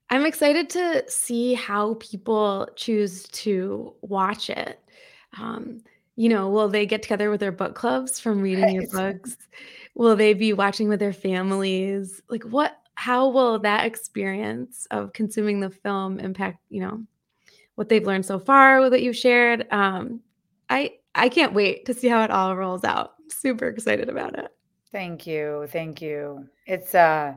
[SPEAKER 1] I'm excited to see how people choose to watch it. Um, you know, will they get together with their book clubs from reading right. your books? Will they be watching with their families? Like what how will that experience of consuming the film impact, you know, what they've learned so far with what you've shared. Um, I I can't wait to see how it all rolls out. Super excited about it.
[SPEAKER 2] Thank you, thank you. It's uh,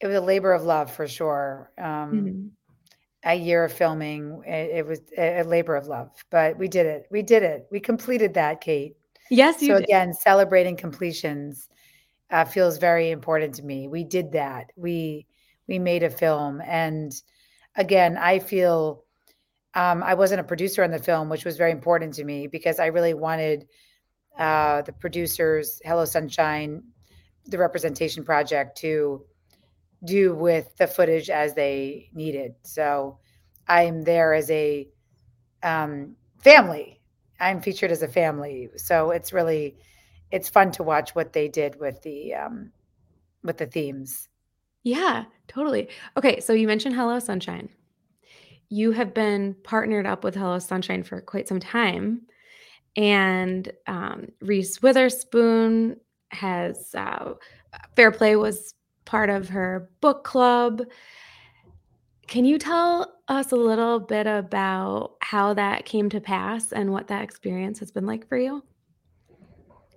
[SPEAKER 2] it was a labor of love for sure. Um, mm-hmm. A year of filming, it, it, was a labor of love, but we did it. We did it. We completed that, Kate.
[SPEAKER 1] Yes,
[SPEAKER 2] you. So did. again, celebrating completions uh, feels very important to me. We did that. We we made a film, and again, I feel um, I wasn't a producer on the film, which was very important to me because I really wanted uh, the producers, Hello Sunshine, the representation project to do with the footage as they needed. So I'm there as a um, family. I'm featured as a family, so it's really it's fun to watch what they did with the um, with the themes.
[SPEAKER 1] Yeah, totally. Okay, so you mentioned Hello Sunshine you have been partnered up with Hello Sunshine for quite some time. And um, Reese Witherspoon has, uh, Fair Play was part of her book club. Can you tell us a little bit about how that came to pass and what that experience has been like for you?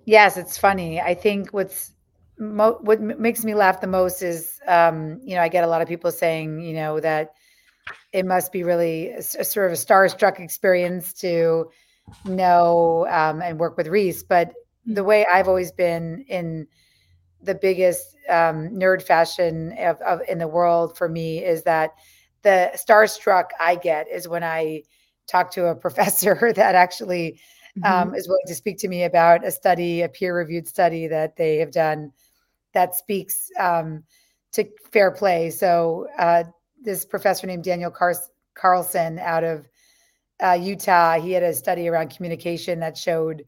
[SPEAKER 2] Yes, it's funny. I think what's mo- what makes me laugh the most is, um, you know, I get a lot of people saying, you know, that it must be really a, a sort of a starstruck experience to know um, and work with Reese. But the mm-hmm. way I've always been in the biggest um, nerd fashion of, of, in the world for me is that the starstruck I get is when I talk to a professor that actually um, mm-hmm. is willing to speak to me about a study, a peer reviewed study that they have done that speaks um, to fair play. So, uh, this professor named Daniel Car- Carlson out of uh, Utah, he had a study around communication that showed,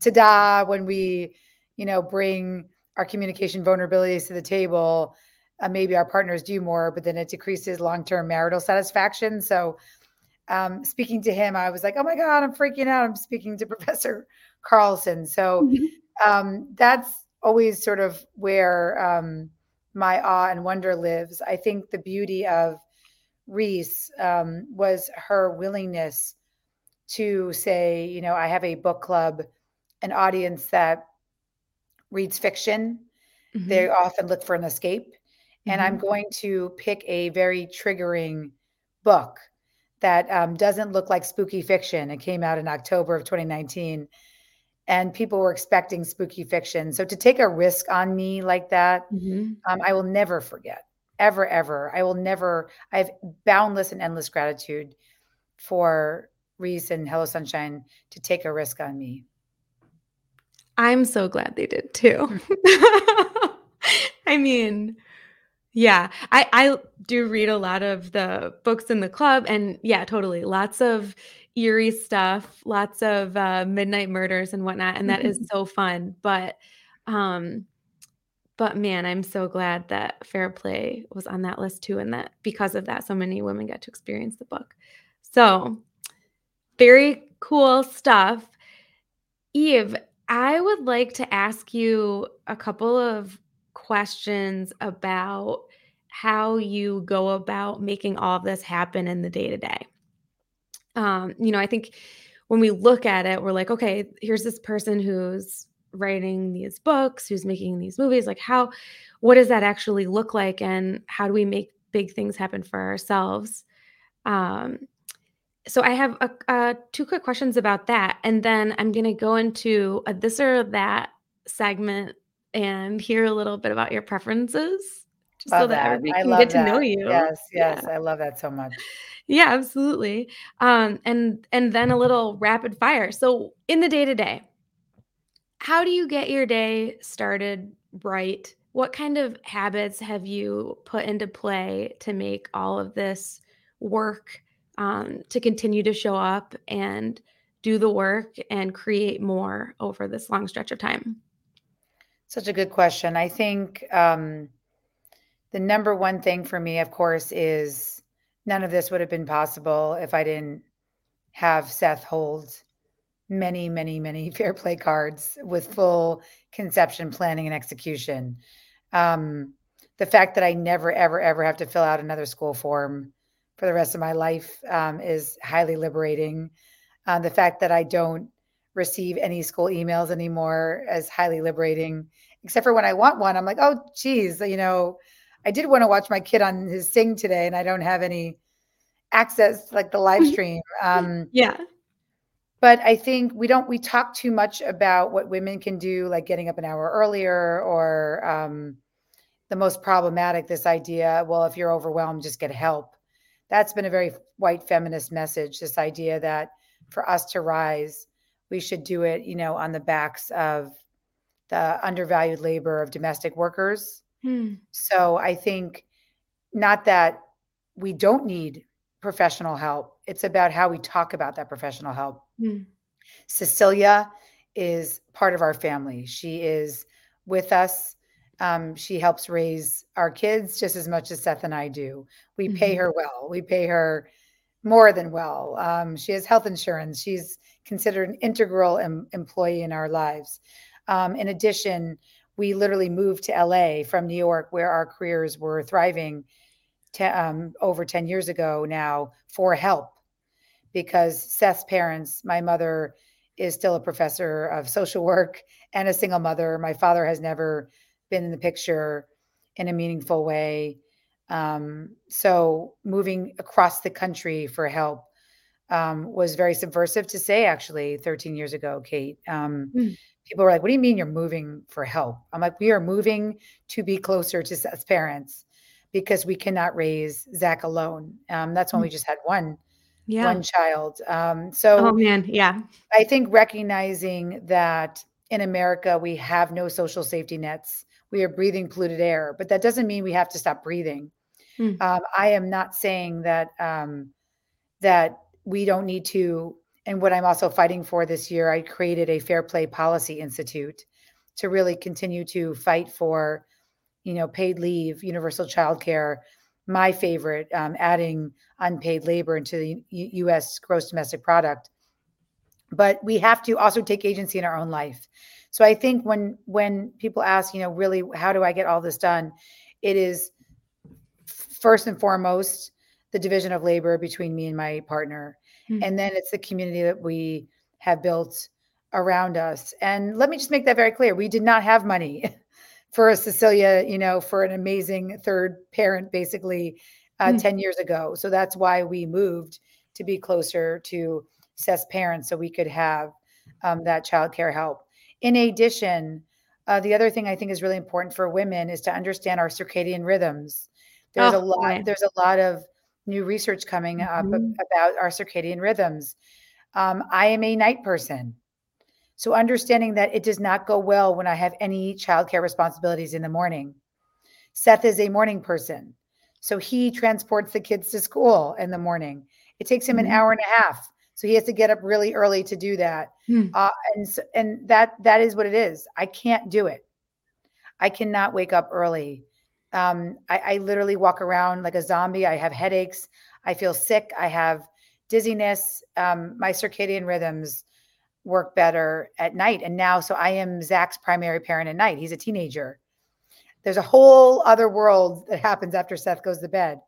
[SPEAKER 2] ta-da, when we, you know, bring our communication vulnerabilities to the table, uh, maybe our partners do more, but then it decreases long-term marital satisfaction. So, um, speaking to him, I was like, oh my God, I'm freaking out. I'm speaking to Professor Carlson. So mm-hmm. um, that's always sort of where um, my awe and wonder lives. I think the beauty of Reese um, was her willingness to say, you know, I have a book club, an audience that reads fiction. Mm-hmm. They often look for an escape. Mm-hmm. And I'm mm-hmm. going to pick a very triggering book that um, doesn't look like spooky fiction. It came out in October of 2019 and people were expecting spooky fiction. So to take a risk on me like that, mm-hmm. um, I will never forget, ever, ever. I will never. I have boundless and endless gratitude for Reese and Hello Sunshine to take a risk on me.
[SPEAKER 1] I'm so glad they did too. I mean, yeah, I I do read a lot of the books in the club, and yeah, totally, lots of eerie stuff, lots of uh, midnight murders and whatnot, and that is mm-hmm. so fun. But, um, but man, I'm so glad that Fair Play was on that list too, and that because of that, so many women got to experience the book. So, very cool stuff. Eve, I would like to ask you a couple of questions about how you go about making all of this happen in the day to day um, you know, I think when we look at it, we're like, okay, here's this person who's writing these books, who's making these movies. Like, how, what does that actually look like? And how do we make big things happen for ourselves? Um, so I have a, a, two quick questions about that, and then I'm going to go into a this or that segment and hear a little bit about your preferences,
[SPEAKER 2] just love so that, that. everybody can get that. to know you. Yes, yes, yeah. I love that so much.
[SPEAKER 1] Yeah, absolutely. Um, and and then a little rapid fire. So in the day to day, how do you get your day started right? What kind of habits have you put into play to make all of this work um, to continue to show up and do the work and create more over this long stretch of time?
[SPEAKER 2] Such a good question. I think um, the number one thing for me, of course, is none of this would have been possible if I didn't have Seth hold many, many, many fair play cards with full conception, planning, and execution. Um, the fact that I never, ever, ever have to fill out another school form for the rest of my life um, is highly liberating. Uh, the fact that I don't receive any school emails anymore is highly liberating, except for when I want one. I'm like, oh, geez, you know, I did want to watch my kid on his sing today, and I don't have any access like the live stream. Um,
[SPEAKER 1] yeah.
[SPEAKER 2] But I think we don't we talk too much about what women can do, like getting up an hour earlier, or um, the most problematic this idea. Well, if you're overwhelmed, just get help. That's been a very white feminist message. This idea that for us to rise, we should do it, you know, on the backs of the undervalued labor of domestic workers Hmm. So I think not that we don't need professional help. It's about how we talk about that professional help. Hmm. Cecilia is part of our family. She is with us. Um, she helps raise our kids just as much as Seth and I do. We mm-hmm. pay her well. We pay her more than well. Um, she has health insurance. She's considered an integral em- employee in our lives. Um, in addition, we literally moved to LA from New York, where our careers were thriving te- um, over 10 years ago now for help. Because Seth's parents, my mother is still a professor of social work and a single mother. My father has never been in the picture in a meaningful way. Um, so moving across the country for help um, was very subversive to say, actually, 13 years ago, Kate. Um, mm people were like, What do you mean you're moving for help? I'm like, We are moving to be closer to Seth's parents because we cannot raise Zach alone. Um, that's when we just had one
[SPEAKER 1] Yeah.
[SPEAKER 2] one child. Um,
[SPEAKER 1] Oh
[SPEAKER 2] so
[SPEAKER 1] man, yeah.
[SPEAKER 2] I think recognizing that in America we have no social safety nets. We are breathing polluted air, but that doesn't mean we have to stop breathing.
[SPEAKER 1] Mm.
[SPEAKER 2] Um, I am not saying that um, that we don't need to. And what I'm also fighting for this year, I created a Fair Play Policy Institute to really continue to fight for, you know, paid leave, universal childcare. My favorite, um, adding unpaid labor into the U- U.S. gross domestic product. But we have to also take agency in our own life. So I think when when people ask, you know, really, how do I get all this done? It is first and foremost the division of labor between me and my partner,
[SPEAKER 1] Mm.
[SPEAKER 2] and then it's the community that we have built around us. And let me just make that very clear: we did not have money for a Cecilia, you know, for an amazing third parent, basically uh,
[SPEAKER 1] Mm.
[SPEAKER 2] ten years ago. So that's why we moved to be closer to Seth's parents, so we could have um, that childcare help. In addition, uh, the other thing I think is really important for women is to understand our circadian rhythms. There's a
[SPEAKER 1] Oh,
[SPEAKER 2] lot.
[SPEAKER 1] right.
[SPEAKER 2] There's a lot of new research coming up
[SPEAKER 1] Mhm.
[SPEAKER 2] about our circadian rhythms. Um, I am a night person, so understanding that it does not go well when I have any childcare responsibilities in the morning. Seth is a morning person, so he transports the kids to school in the morning. It takes him an
[SPEAKER 1] Mhm.
[SPEAKER 2] hour and a half, so he has to get up really early to do that.
[SPEAKER 1] Mm.
[SPEAKER 2] Uh, and and that that is what it is. I can't do it. I cannot wake up early. Um, I, I literally walk around like a zombie. I have headaches. I feel sick. I have dizziness. Um, my circadian rhythms work better at night. And now, so I am Zach's primary parent at night. He's a teenager. There's a whole other world that happens after Seth goes to bed.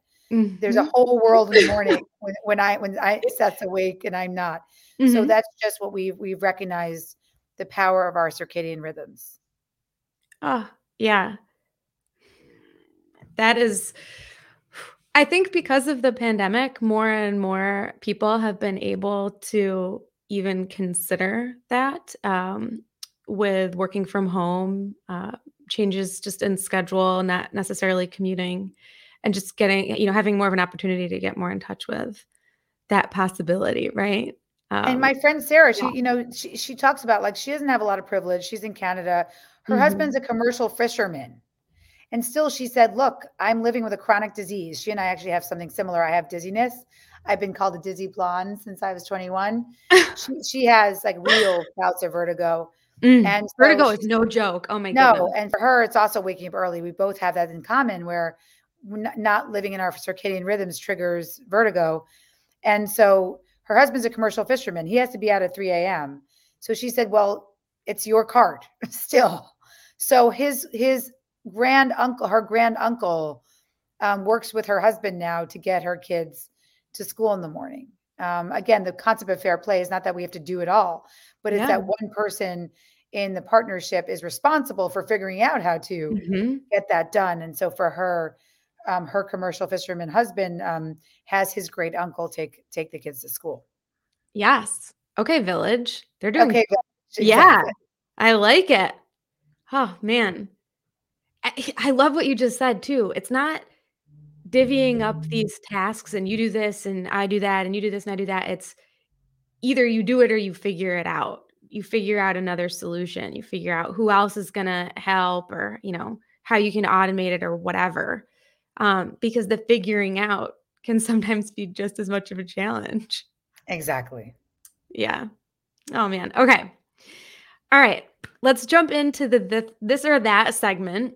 [SPEAKER 2] There's a whole world in the morning when, when I when I Seth's awake and I'm not. So
[SPEAKER 1] Mhm.
[SPEAKER 2] that's just what we've we've recognized the power of our circadian rhythms.
[SPEAKER 1] Oh, yeah. That is I think because of the pandemic, more and more people have been able to even consider that um, with working from home, uh, changes just in schedule, not necessarily commuting, and just getting, you know, having more of an opportunity to get more in touch with that possibility, right?
[SPEAKER 2] And
[SPEAKER 1] Um,
[SPEAKER 2] my friend Sarah, she
[SPEAKER 1] yeah.
[SPEAKER 2] you know she she talks about like she doesn't have a lot of privilege. She's in Canada. Her
[SPEAKER 1] Mhm.
[SPEAKER 2] husband's a commercial fisherman. And still she said, "Look, I'm living with a chronic disease." She and I actually have something similar. I have dizziness. I've been called a dizzy blonde since I was 21. She she has like real bouts of vertigo.
[SPEAKER 1] Mm,
[SPEAKER 2] And so
[SPEAKER 1] vertigo is no joke. Oh my god.
[SPEAKER 2] No,
[SPEAKER 1] goodness.
[SPEAKER 2] and for her, it's also waking up early. We both have that in common where not living in our circadian rhythms triggers vertigo. And so her husband's a commercial fisherman. He has to be out at 3 a.m. So she said, Well, it's your cart still. So his his grand uncle, her grand uncle, um, works with her husband now to get her kids to school in the morning. Um, again, the concept of fair play is not that we have to do it all, but it's
[SPEAKER 1] Yeah.
[SPEAKER 2] that one person in the partnership is responsible for figuring out how to
[SPEAKER 1] Mhm.
[SPEAKER 2] get that done. And so for her, um, her commercial fisherman husband um, has his great uncle take take the kids to school.
[SPEAKER 1] Yes. Okay, village. They're doing
[SPEAKER 2] Okay, good.
[SPEAKER 1] Yeah. I like it. Oh, man. I I love what you just said too. It's not divvying up these tasks and you do this and I do that and you do this and I do that. It's either you do it or you figure it out. You figure out another solution. You figure out who else is going to help or, you know, how you can automate it or whatever. Um, because the figuring out can sometimes be just as much of a challenge.
[SPEAKER 2] Exactly.
[SPEAKER 1] Yeah. Oh man. Okay. All right. Let's jump into the, the this or that segment.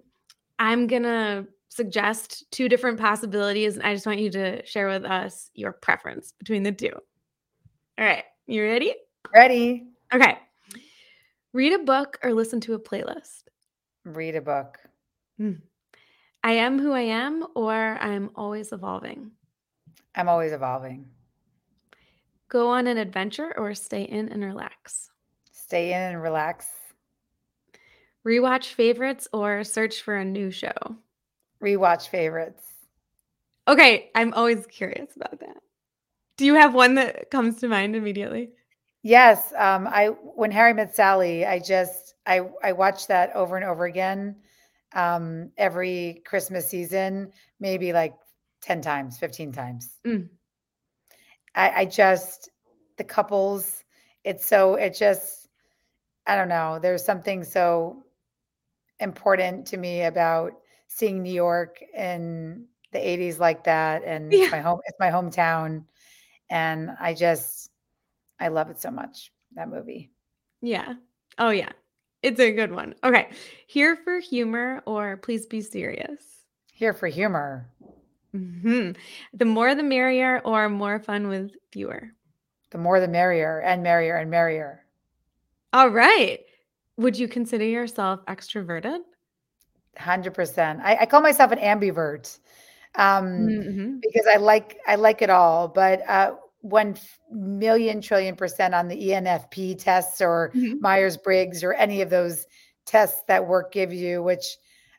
[SPEAKER 1] I'm going to suggest two different possibilities and I just want you to share with us your preference between the two. All right. You ready?
[SPEAKER 2] Ready?
[SPEAKER 1] Okay. Read a book or listen to a playlist.
[SPEAKER 2] Read a book.
[SPEAKER 1] I am who I am or I'm always evolving.
[SPEAKER 2] I'm always evolving.
[SPEAKER 1] Go on an adventure or stay in and relax.
[SPEAKER 2] Stay in and relax.
[SPEAKER 1] Rewatch favorites or search for a new show.
[SPEAKER 2] Rewatch favorites.
[SPEAKER 1] Okay, I'm always curious about that. Do you have one that comes to mind immediately?
[SPEAKER 2] Yes, um, I when Harry met Sally, I just I I watched that over and over again. Um, every Christmas season, maybe like 10 times, 15 times.
[SPEAKER 1] Mm.
[SPEAKER 2] I, I just, the couples, it's so, it just, I don't know. There's something so important to me about seeing New York in the 80s like that. And
[SPEAKER 1] Yeah.
[SPEAKER 2] it's my home, it's my hometown. And I just, I love it so much, that movie.
[SPEAKER 1] Yeah. Oh, yeah. It's a good one. Okay. Here for humor or please be serious?
[SPEAKER 2] Here for humor.
[SPEAKER 1] hmm The more the merrier or more fun with fewer?
[SPEAKER 2] The more the merrier and merrier and merrier.
[SPEAKER 1] All right. Would you consider yourself extroverted?
[SPEAKER 2] 100%. I, I call myself an ambivert. Um,
[SPEAKER 1] Mhm.
[SPEAKER 2] because I like I like it all. But uh, one million trillion percent on the ENFP tests or
[SPEAKER 1] Mhm.
[SPEAKER 2] Myers Briggs or any of those tests that work give you, which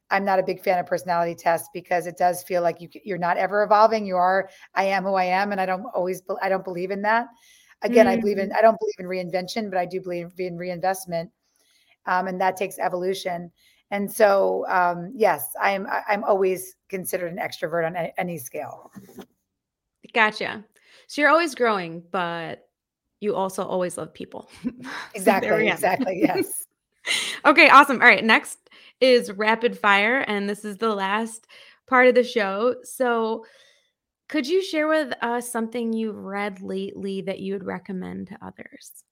[SPEAKER 2] I'm not a big fan of personality tests because it does feel like you you're not ever evolving. You are I am who I am, and I don't always I don't believe in that. Again, I believe in I don't believe in reinvention, but I do believe in reinvestment, um, and that takes evolution. And so, um, yes, I'm I'm always considered an extrovert on any scale.
[SPEAKER 1] Gotcha. So you're always growing, but you also always love people.
[SPEAKER 2] Exactly, exactly. Yes.
[SPEAKER 1] Okay, awesome. All right, next is rapid fire, and this is the last part of the show. So, could you share with us something you've read lately that you would recommend to others?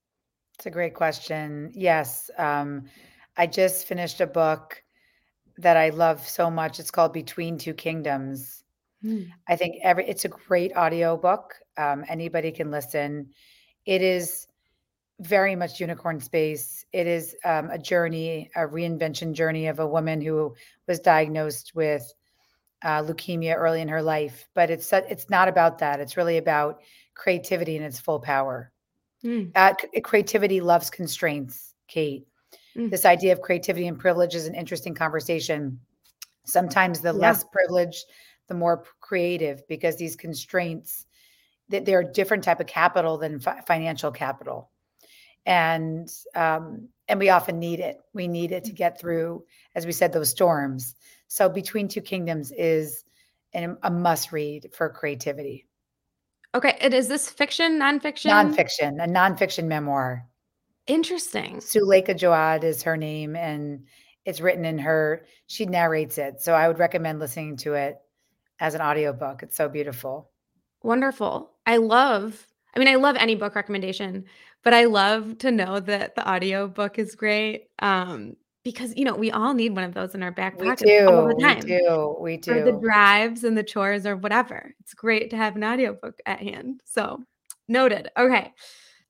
[SPEAKER 2] It's a great question. Yes. Um, I just finished a book that I love so much. It's called Between Two Kingdoms.
[SPEAKER 1] Mm.
[SPEAKER 2] I think every it's a great audio book. Um, anybody can listen. It is very much unicorn space. It is um, a journey, a reinvention journey of a woman who was diagnosed with uh, leukemia early in her life. But it's it's not about that. It's really about creativity in its full power.
[SPEAKER 1] Mm.
[SPEAKER 2] Uh, creativity loves constraints, Kate.
[SPEAKER 1] Mm.
[SPEAKER 2] This idea of creativity and privilege is an interesting conversation. Sometimes the
[SPEAKER 1] Yeah.
[SPEAKER 2] less privileged, the more creative, because these constraints, that they're a different type of capital than fi- financial capital, and um, and we often need it. We need it to get through, as we said, those storms. So, Between Two Kingdoms is an, a must read for creativity.
[SPEAKER 1] Okay, and is this fiction, nonfiction?
[SPEAKER 2] Nonfiction, a nonfiction memoir.
[SPEAKER 1] Interesting.
[SPEAKER 2] Suleika Jaouad is her name, and it's written in her. She narrates it, so I would recommend listening to it as an audiobook. It's so beautiful.
[SPEAKER 1] Wonderful. I love, I mean, I love any book recommendation, but I love to know that the audio book is great. Um, because you know, we all need one of those in our back
[SPEAKER 2] We
[SPEAKER 1] pocket all the
[SPEAKER 2] we
[SPEAKER 1] time.
[SPEAKER 2] do, we do.
[SPEAKER 1] For the drives and the chores or whatever. It's great to have an audiobook at hand. So noted. Okay.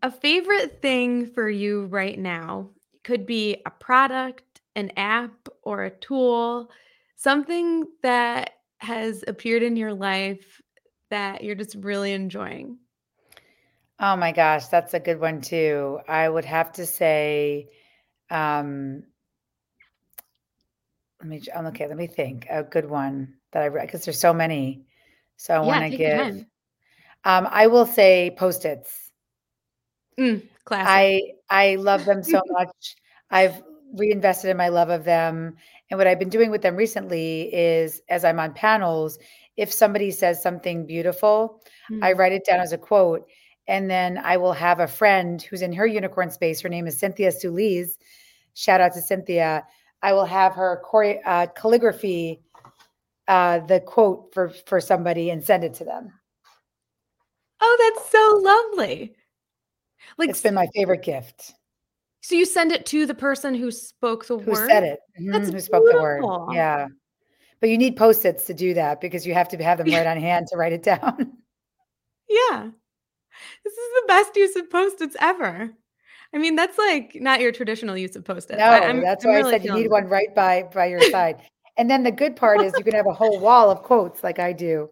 [SPEAKER 1] A favorite thing for you right now could be a product, an app, or a tool, something that has appeared in your life that you're just really enjoying.
[SPEAKER 2] Oh my gosh, that's a good one too. I would have to say, um, let me. Okay, let me think. A good one that I read because there's so many. So I
[SPEAKER 1] Yeah,
[SPEAKER 2] want to give. Um, I will say post-its.
[SPEAKER 1] Mm, classic.
[SPEAKER 2] I I love them so much. I've reinvested in my love of them. And what I've been doing with them recently is as I'm on panels, if somebody says something beautiful, I
[SPEAKER 1] Mm.
[SPEAKER 2] write it down as a quote. And then I will have a friend who's in her unicorn space. Her name is Cynthia Suliz. Shout out to Cynthia. I will have her chore- uh, calligraphy uh, the quote for for somebody and send it to them.
[SPEAKER 1] Oh, that's so lovely. Like,
[SPEAKER 2] It's been my favorite gift.
[SPEAKER 1] So you send it to the person who spoke the
[SPEAKER 2] Who
[SPEAKER 1] word?
[SPEAKER 2] said it? Mhm,
[SPEAKER 1] That's
[SPEAKER 2] who spoke the word? Yeah. But you need post-its to do that because you have to have them right on hand to write it down.
[SPEAKER 1] Yeah. This is the best use of Post-its ever. I mean, that's, like, not your traditional use of Post-its.
[SPEAKER 2] No,
[SPEAKER 1] I'm
[SPEAKER 2] that's
[SPEAKER 1] I'm
[SPEAKER 2] why I said you need one right by by your side. And then the good part is you can have a whole wall of quotes like I do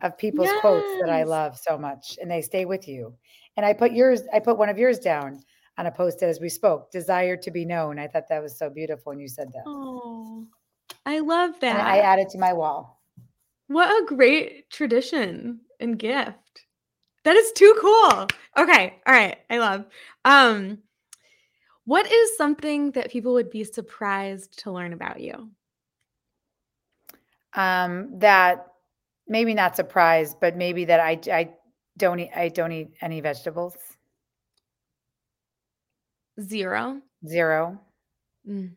[SPEAKER 2] of people's quotes that I love so much and they stay with you. And I put yours I put one of yours down on a post-it as we spoke, desire to be known. I thought that was so beautiful when you said that.
[SPEAKER 1] Oh, I love
[SPEAKER 2] And I added to my wall.
[SPEAKER 1] What a great tradition and gift. That is too cool. Okay, all right, I love. Um, what is something that people would be surprised to learn about you?
[SPEAKER 2] um, that maybe not surprised, but maybe that I I don't eat I don't eat any vegetables.
[SPEAKER 1] Zero.
[SPEAKER 2] Zero.
[SPEAKER 1] Mm.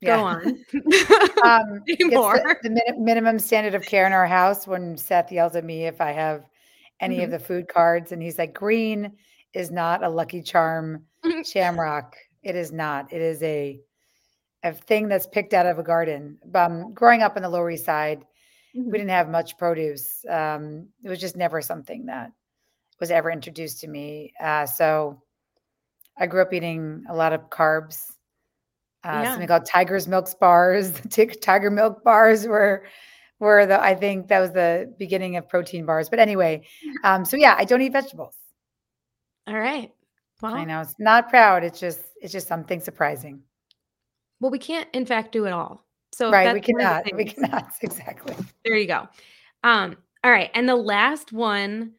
[SPEAKER 2] Yeah.
[SPEAKER 1] Go on.
[SPEAKER 2] Um,
[SPEAKER 1] more.
[SPEAKER 2] the, the min- minimum standard of care in our house when Seth yells at me if I have any of
[SPEAKER 1] Mhm.
[SPEAKER 2] the food cards, and he's like, "Green is not a Lucky Charm shamrock. It is not. It is a a thing that's picked out of a garden." Um, growing up on the Lower East Side,
[SPEAKER 1] Mhm.
[SPEAKER 2] we didn't have much produce. Um, it was just never something that was ever introduced to me. Uh, so I grew up eating a lot of carbs. Uh,
[SPEAKER 1] Yeah.
[SPEAKER 2] Something called Tiger's Milk bars. Tiger Milk bars were were the I think that was the beginning of protein bars. But anyway, um, so yeah, I don't eat vegetables.
[SPEAKER 1] All right. Well,
[SPEAKER 2] I know it's not proud. It's just it's just something surprising.
[SPEAKER 1] well, we can't, in fact, do it all. So
[SPEAKER 2] right? We cannot. We cannot exactly.
[SPEAKER 1] There you go. Um, all right. And the last one,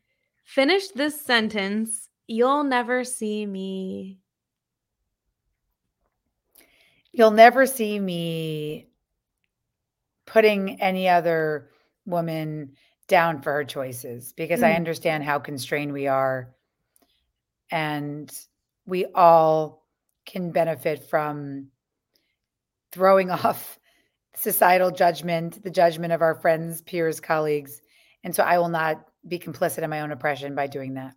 [SPEAKER 1] finish this sentence. You'll never see me.
[SPEAKER 2] You'll never see me putting any other woman down for her choices because I
[SPEAKER 1] Mm.
[SPEAKER 2] understand how constrained we are. And we all can benefit from throwing off societal judgment, the judgment of our friends, peers, colleagues. And so I will not be complicit in my own oppression by doing that.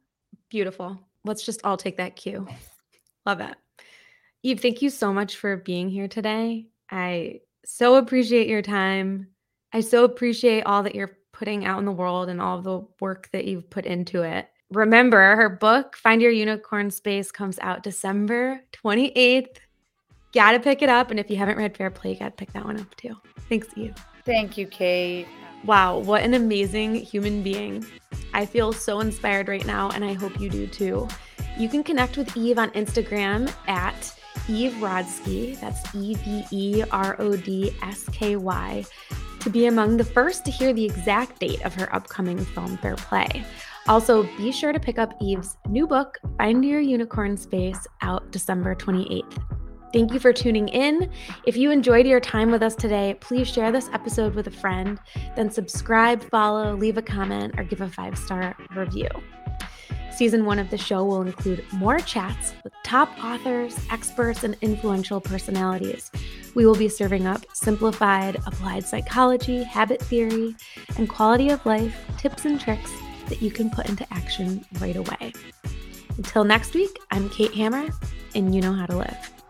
[SPEAKER 1] Beautiful. Let's just all take that cue. Love that. Eve, thank you so much for being here today. I so appreciate your time. I so appreciate all that you're putting out in the world and all the work that you've put into it. Remember, her book, Find Your Unicorn Space, comes out December 28th. Gotta pick it up. And if you haven't read Fair Play, you gotta pick that one up too. Thanks, Eve.
[SPEAKER 2] Thank you, Kate.
[SPEAKER 1] Wow, what an amazing human being. I feel so inspired right now, and I hope you do too. You can connect with Eve on Instagram at Eve Rodsky, that's E V E R O D S K Y, to be among the first to hear the exact date of her upcoming film Fair Play. Also, be sure to pick up Eve's new book, Find Your Unicorn Space, out December 28th. Thank you for tuning in. If you enjoyed your time with us today, please share this episode with a friend, then subscribe, follow, leave a comment, or give a five star review. Season one of the show will include more chats with top authors, experts, and influential personalities. We will be serving up simplified applied psychology, habit theory, and quality of life tips and tricks that you can put into action right away. Until next week, I'm Kate Hammer, and you know how to live.